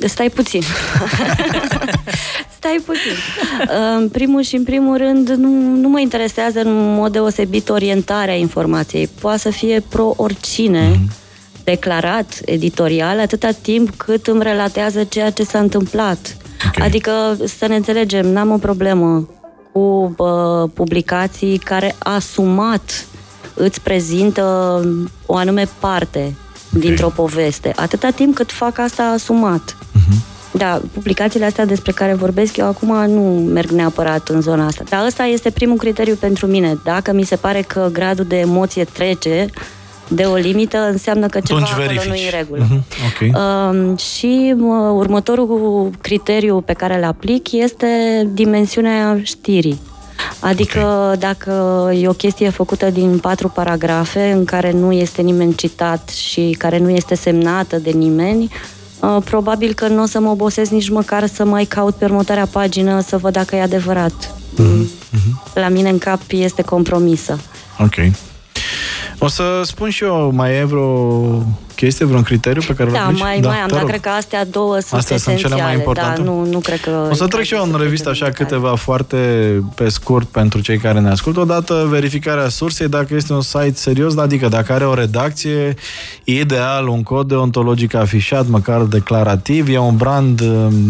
A: stai puțin. stai puțin. Uh, în primul și în primul rând, nu, nu mă interesează în mod deosebit orientarea informației. Poate să fie pro-oricine. Uh-huh declarat editorial atâta timp cât îmi relatează ceea ce s-a întâmplat. Okay. Adică, să ne înțelegem, n-am o problemă cu uh, publicații care asumat îți prezintă o anume parte okay. dintr-o poveste, atâta timp cât fac asta asumat. Uh-huh. Da, publicațiile astea despre care vorbesc eu acum nu merg neapărat în zona asta. Dar ăsta este primul criteriu pentru mine. Dacă mi se pare că gradul de emoție trece, de o limită, înseamnă că ceva Atunci acolo nu e în regulă. Uh-huh.
B: Okay. Uh,
A: și uh, următorul criteriu pe care îl aplic este dimensiunea știrii. Adică okay. dacă e o chestie făcută din patru paragrafe în care nu este nimeni citat și care nu este semnată de nimeni, uh, probabil că nu o să mă obosesc nici măcar să mai caut pe următoarea pagină să văd dacă e adevărat. Uh-huh. La mine în cap este compromisă.
B: Ok. O să spun și eu, mai e vreo chestie, vreun criteriu pe care
A: da, mai, mai da, mai am, dar cred că astea două sunt astea esențiale. sunt cele mai importante. Da, nu, nu cred că...
B: O să trec și eu în revistă așa câteva foarte pe scurt pentru cei care ne ascultă. Odată verificarea sursei, dacă este un site serios, adică dacă are o redacție, ideal, un cod deontologic afișat, măcar declarativ, e un brand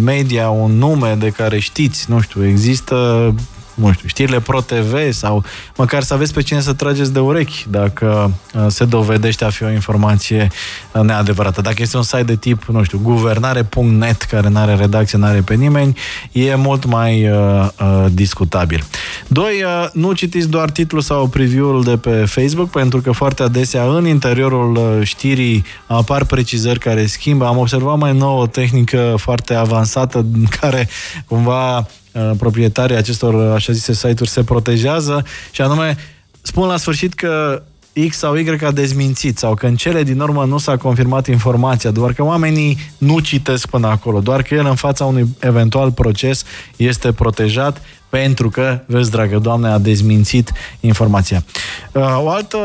B: media, un nume de care știți, nu știu, există nu știu, știrile Pro-TV sau măcar să aveți pe cine să trageți de urechi dacă uh, se dovedește a fi o informație uh, neadevărată. Dacă este un site de tip, nu știu, guvernare.net care nu are redacție, nu are pe nimeni, e mult mai uh, uh, discutabil. Doi, uh, nu citiți doar titlul sau preview-ul de pe Facebook, pentru că foarte adesea în interiorul uh, știrii apar precizări care schimbă. Am observat mai nou o tehnică foarte avansată care cumva Uh, proprietarii acestor, uh, așa zise, site-uri se protejează și anume spun la sfârșit că X sau Y a dezmințit sau că în cele din urmă nu s-a confirmat informația, doar că oamenii nu citesc până acolo, doar că el în fața unui eventual proces este protejat pentru că, vezi, dragă doamne, a dezmințit informația. Uh, o altă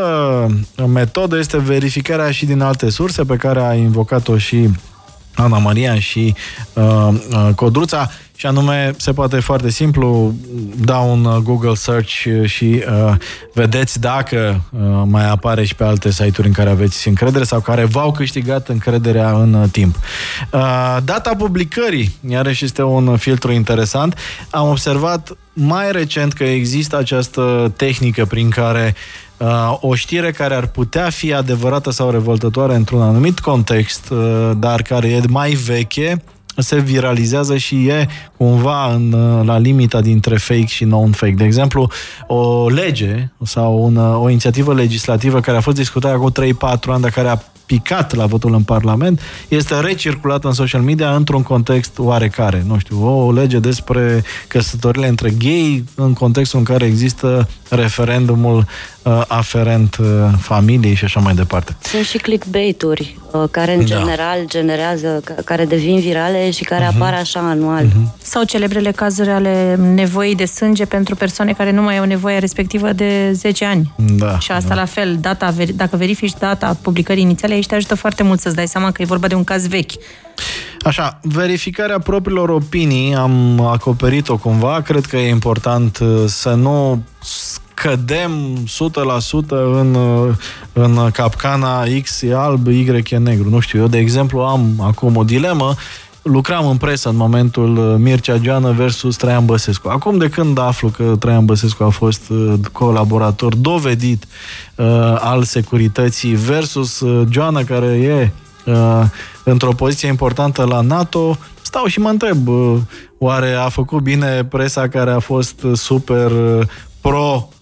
B: metodă este verificarea și din alte surse pe care a invocat-o și Ana Maria și uh, uh, Codruța și anume se poate foarte simplu da un uh, Google search și uh, vedeți dacă uh, mai apare și pe alte site-uri în care aveți încredere sau care v-au câștigat încrederea în uh, timp. Uh, data publicării, iarăși este un filtru interesant. Am observat mai recent că există această tehnică prin care uh, o știre care ar putea fi adevărată sau revoltătoare într-un anumit context, uh, dar care e mai veche, se viralizează și e cumva în, uh, la limita dintre fake și non-fake. De exemplu, o lege sau un, o inițiativă legislativă care a fost discutată acum 3-4 ani, dar care a picat la votul în Parlament, este recirculată în social media într-un context oarecare. Nu știu, o lege despre căsătorile între gay în contextul în care există referendumul uh, aferent uh, familiei și așa mai departe.
A: Sunt și clickbait-uri uh, care în da. general generează, care devin virale și care uh-huh. apar așa anual. Uh-huh.
C: Sau celebrele cazuri ale nevoii de sânge pentru persoane care nu mai au nevoie respectivă de 10 ani.
B: Da,
C: și asta
B: da.
C: la fel, data, dacă verifici data publicării inițiale, aici te ajută foarte mult să-ți dai seama că e vorba de un caz vechi.
B: Așa, verificarea propriilor opinii am acoperit-o cumva. Cred că e important uh, să nu cădem 100% în, uh, în capcana X e alb, Y e negru. Nu știu, eu de exemplu am acum o dilemă lucram în presă în momentul uh, Mircea Joană versus Traian Băsescu. Acum de când aflu că Traian Băsescu a fost colaborator dovedit uh, al securității versus uh, Joană care e uh, într-o poziție importantă la NATO, stau și mă întreb, uh, oare a făcut bine presa care a fost super uh, pro uh,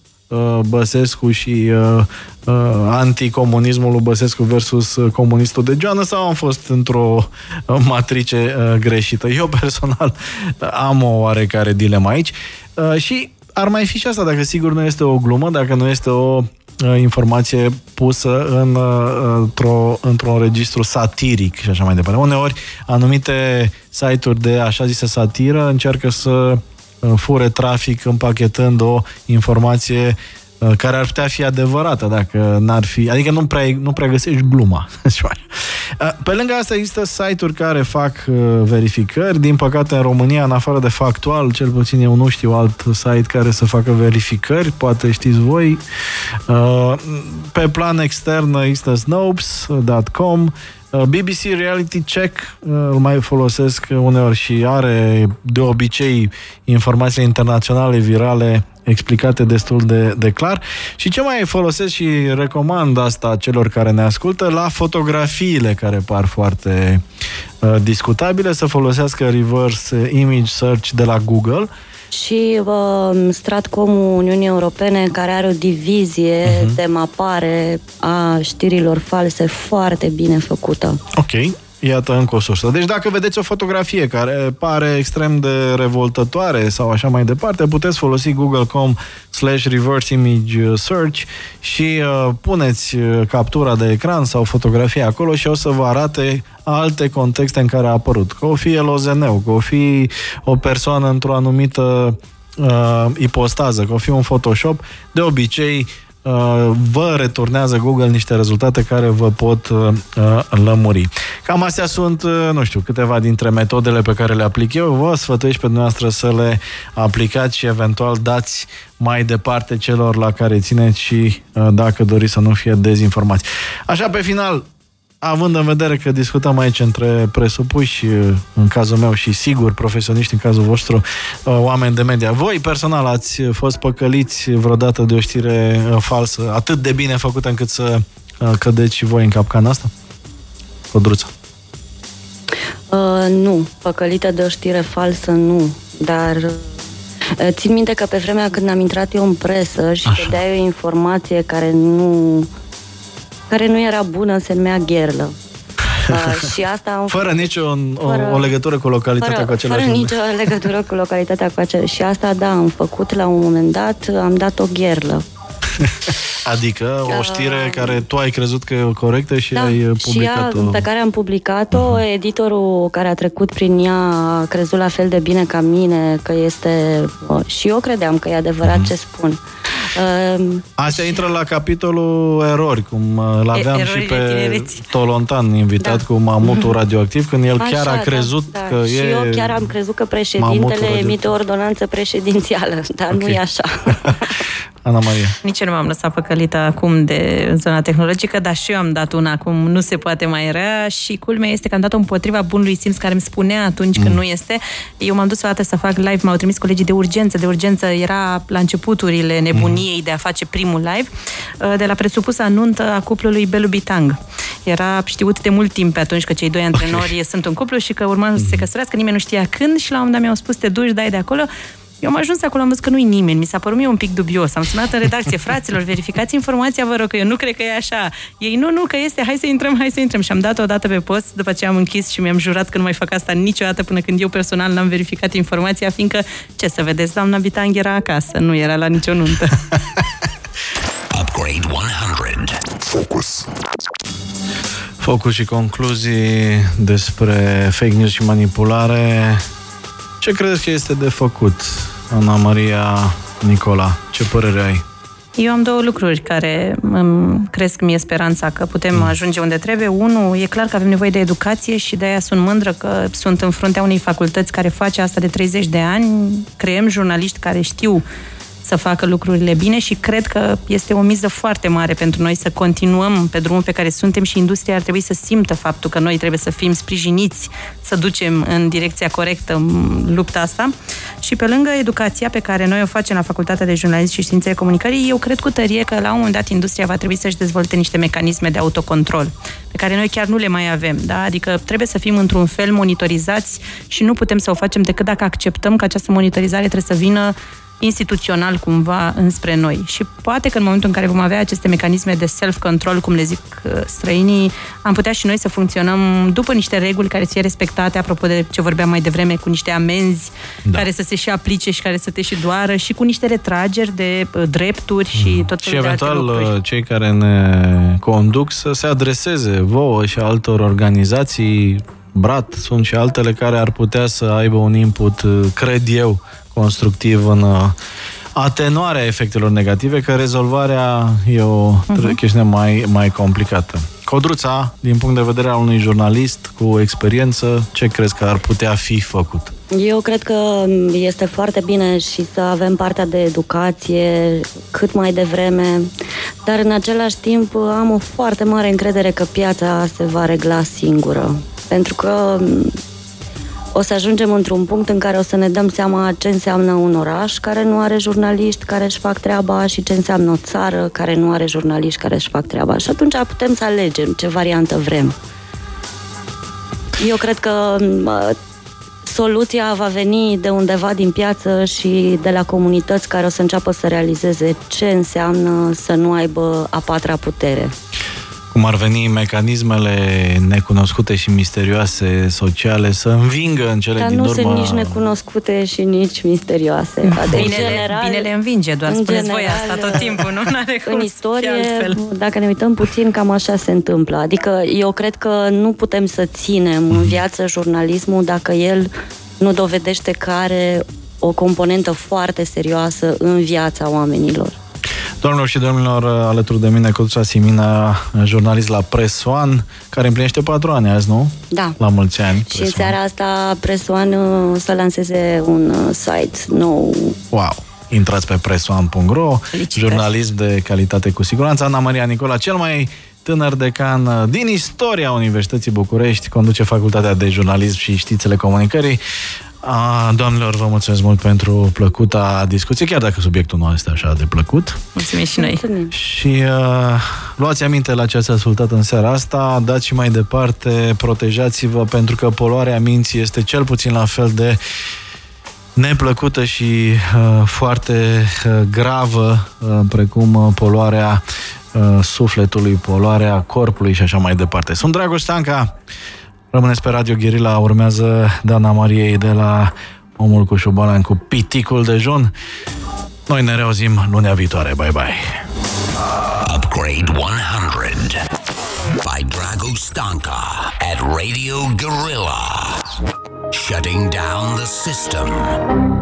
B: Băsescu și uh, uh, anticomunismul lui Băsescu versus uh, comunistul de Joană sau am fost într-o uh, matrice uh, greșită? Eu personal am o oarecare dilemă aici uh, și ar mai fi și asta, dacă sigur nu este o glumă, dacă nu este o Uh, informație pusă în, uh, într-o, într-un registru satiric și așa mai departe. Uneori, anumite site-uri de așa zisă satiră încearcă să uh, fure trafic împachetând o informație Uh, care ar putea fi adevărată dacă n-ar fi... Adică nu prea, nu prea găsești gluma. Uh, pe lângă asta există site-uri care fac uh, verificări. Din păcate, în România, în afară de factual, cel puțin eu nu știu alt site care să facă verificări. Poate știți voi. Pe plan extern există Snopes.com BBC Reality Check îl mai folosesc uneori și are de obicei informații internaționale virale explicate destul de, de clar. Și ce mai folosesc și recomand asta celor care ne ascultă, la fotografiile care par foarte uh, discutabile, să folosească reverse image search de la Google,
A: și uh, Stratcomul Uniunii Europene, care are o divizie uh-huh. de mapare a știrilor false foarte bine făcută.
B: Ok. Iată încă o sursă. Deci dacă vedeți o fotografie care pare extrem de revoltătoare sau așa mai departe, puteți folosi google.com slash reverse image search și uh, puneți uh, captura de ecran sau fotografia acolo și o să vă arate alte contexte în care a apărut. Că o fi el OZN, că o fi o persoană într-o anumită uh, ipostază, că o fi un Photoshop, de obicei Uh, vă returnează Google niște rezultate care vă pot uh, uh, lămuri. Cam astea sunt, nu știu, câteva dintre metodele pe care le aplic eu. Vă sfătuiesc pe dumneavoastră să le aplicați și eventual dați mai departe celor la care țineți și dacă doriți să nu fie dezinformați. Așa, pe final, având în vedere că discutăm aici între presupuși, în cazul meu, și sigur profesioniști în cazul vostru, uh, oameni de media, voi personal ați fost păcăliți vreodată de o știre uh, falsă, atât de bine făcută încât să uh, cădeți și voi în capcana asta? Codruța.
A: Uh, nu, păcălită de o știre falsă nu, dar țin minte că pe vremea când am intrat eu în presă și Așa. dădeai o informație care nu care nu era bună, se numea gherlă. Uh, și asta am
B: fără nicio fără, o, o legătură cu localitatea fără, cu același
A: Fără nicio legătură cu localitatea cu același. Și asta, da, am făcut la un moment dat, am dat o gherlă.
B: Adică o știre uh, care tu ai crezut că e corectă și da, ai publicat-o.
A: Și pe care am publicat-o, uh-huh. editorul care a trecut prin ea a crezut la fel de bine ca mine că este... Și eu credeam că e adevărat uh-huh. ce spun.
B: Uh, Asta intră la capitolul erori, cum uh, l-aveam și pe Tolontan invitat da. cu mamutul radioactiv, când el Așa, chiar a da, crezut da, da. că
A: și
B: e...
A: Și eu chiar am crezut că președintele emite o ordonanță președințială, dar okay. nu e așa.
B: Ana Maria.
C: Nici eu nu m-am lăsat păcălită acum de zona tehnologică, dar și eu am dat una acum, nu se poate mai rea și culmea este că am dat-o împotriva bunului simț care îmi spunea atunci mm. când nu este. Eu m-am dus o dată să fac live, m-au trimis colegii de urgență, de urgență era la începuturile nebuniei mm. de a face primul live, uh, de la presupusa nuntă a cuplului Belu Bitang. Era știut de mult timp pe atunci că cei doi antrenori okay. sunt un cuplu și că urma mm. să se căsătorească, nimeni nu știa când și la un moment dat mi-au spus te duci, dai de acolo Eu am ajuns acolo, am văzut că nu-i nimeni, mi s-a părut mie un pic dubios. Am sunat în redacție, fraților, verificați informația, vă rog, că eu nu cred că e așa. Ei, nu, nu, că este, hai să intrăm, hai să intrăm. Și am dat o dată pe post, după ce am închis și mi-am jurat că nu mai fac asta niciodată până când eu personal n-am verificat informația, fiindcă, ce să vedeți, doamna Bitang era acasă, nu era la nicio nuntă. Upgrade 100.
B: Focus. Focus și concluzii despre fake news și manipulare. Ce credeți că este de făcut, Ana Maria Nicola? Ce părere ai?
C: Eu am două lucruri care îmi cresc mie speranța că putem mm. ajunge unde trebuie. Unu, e clar că avem nevoie de educație și de aia sunt mândră că sunt în fruntea unei facultăți care face asta de 30 de ani. Creăm jurnaliști care știu să facă lucrurile bine și cred că este o miză foarte mare pentru noi să continuăm pe drumul pe care suntem și industria ar trebui să simtă faptul că noi trebuie să fim sprijiniți, să ducem în direcția corectă lupta asta. Și pe lângă educația pe care noi o facem la Facultatea de Jurnalism și Științe Comunicării, eu cred cu tărie că la un moment dat industria va trebui să-și dezvolte niște mecanisme de autocontrol, pe care noi chiar nu le mai avem. Da? Adică trebuie să fim într-un fel monitorizați și nu putem să o facem decât dacă acceptăm că această monitorizare trebuie să vină instituțional cumva înspre noi. Și poate că în momentul în care vom avea aceste mecanisme de self-control, cum le zic uh, străinii, am putea și noi să funcționăm după niște reguli care să fie respectate, apropo de ce vorbeam mai devreme, cu niște amenzi da. care să se și aplice și care să te și doară și cu niște retrageri de uh, drepturi și mm. tot felul
B: Și eventual
C: de
B: uh, cei care ne conduc să se adreseze vouă și altor organizații Brat, sunt și altele care ar putea să aibă un input, cred eu, constructiv în uh, atenuarea efectelor negative, că rezolvarea e o uh-huh. chestiune mai, mai complicată. Codruța, din punct de vedere al unui jurnalist cu experiență, ce crezi că ar putea fi făcut?
A: Eu cred că este foarte bine și să avem partea de educație cât mai devreme, dar în același timp am o foarte mare încredere că piața se va regla singură. Pentru că o să ajungem într-un punct în care o să ne dăm seama ce înseamnă un oraș care nu are jurnaliști care își fac treaba și ce înseamnă o țară care nu are jurnaliști care își fac treaba. Și atunci putem să alegem ce variantă vrem. Eu cred că soluția va veni de undeva din piață și de la comunități care o să înceapă să realizeze ce înseamnă să nu aibă a patra putere
B: cum ar veni mecanismele necunoscute și misterioase sociale să învingă în cele
A: Dar
B: din
A: urmă...
B: Dar
A: nu sunt nici necunoscute și nici misterioase.
C: Binele, general, binele învinge, doar spuneți general, voi asta tot timpul, nu are
A: În istorie, dacă ne uităm puțin, cam așa se întâmplă. Adică eu cred că nu putem să ținem în mhm. viață jurnalismul dacă el nu dovedește că are o componentă foarte serioasă în viața oamenilor.
B: Doamnelor și domnilor, alături de mine Codruța Simina, jurnalist la Press One, care împlinește patru ani azi, nu?
A: Da.
B: La mulți ani.
A: Și în seara asta Press One o uh, să lanseze un uh, site nou.
B: Wow! Intrați pe pressoane.ro, jurnalism de calitate cu siguranță. Ana Maria Nicola, cel mai tânăr decan uh, din istoria Universității București, conduce Facultatea de Jurnalism și Știțele Comunicării. A, doamnelor, vă mulțumesc mult pentru plăcuta discuție, chiar dacă subiectul nu este așa de plăcut.
C: Mulțumim și noi.
A: Mulțumim.
B: Și uh, luați aminte la ce ați ascultat în seara asta, dați și mai departe, protejați-vă, pentru că poluarea minții este cel puțin la fel de neplăcută și uh, foarte uh, gravă, uh, precum uh, poluarea uh, sufletului, poluarea corpului și așa mai departe. Sunt Dragoș Stanca, Rămâneți pe Radio Guerilla, urmează Dana Mariei de la Omul cu șobolan cu piticul de jun. Noi ne reauzim lunea viitoare. Bye bye. Upgrade 100 by Drago Stanka at Radio Guerrilla. Shutting down the system.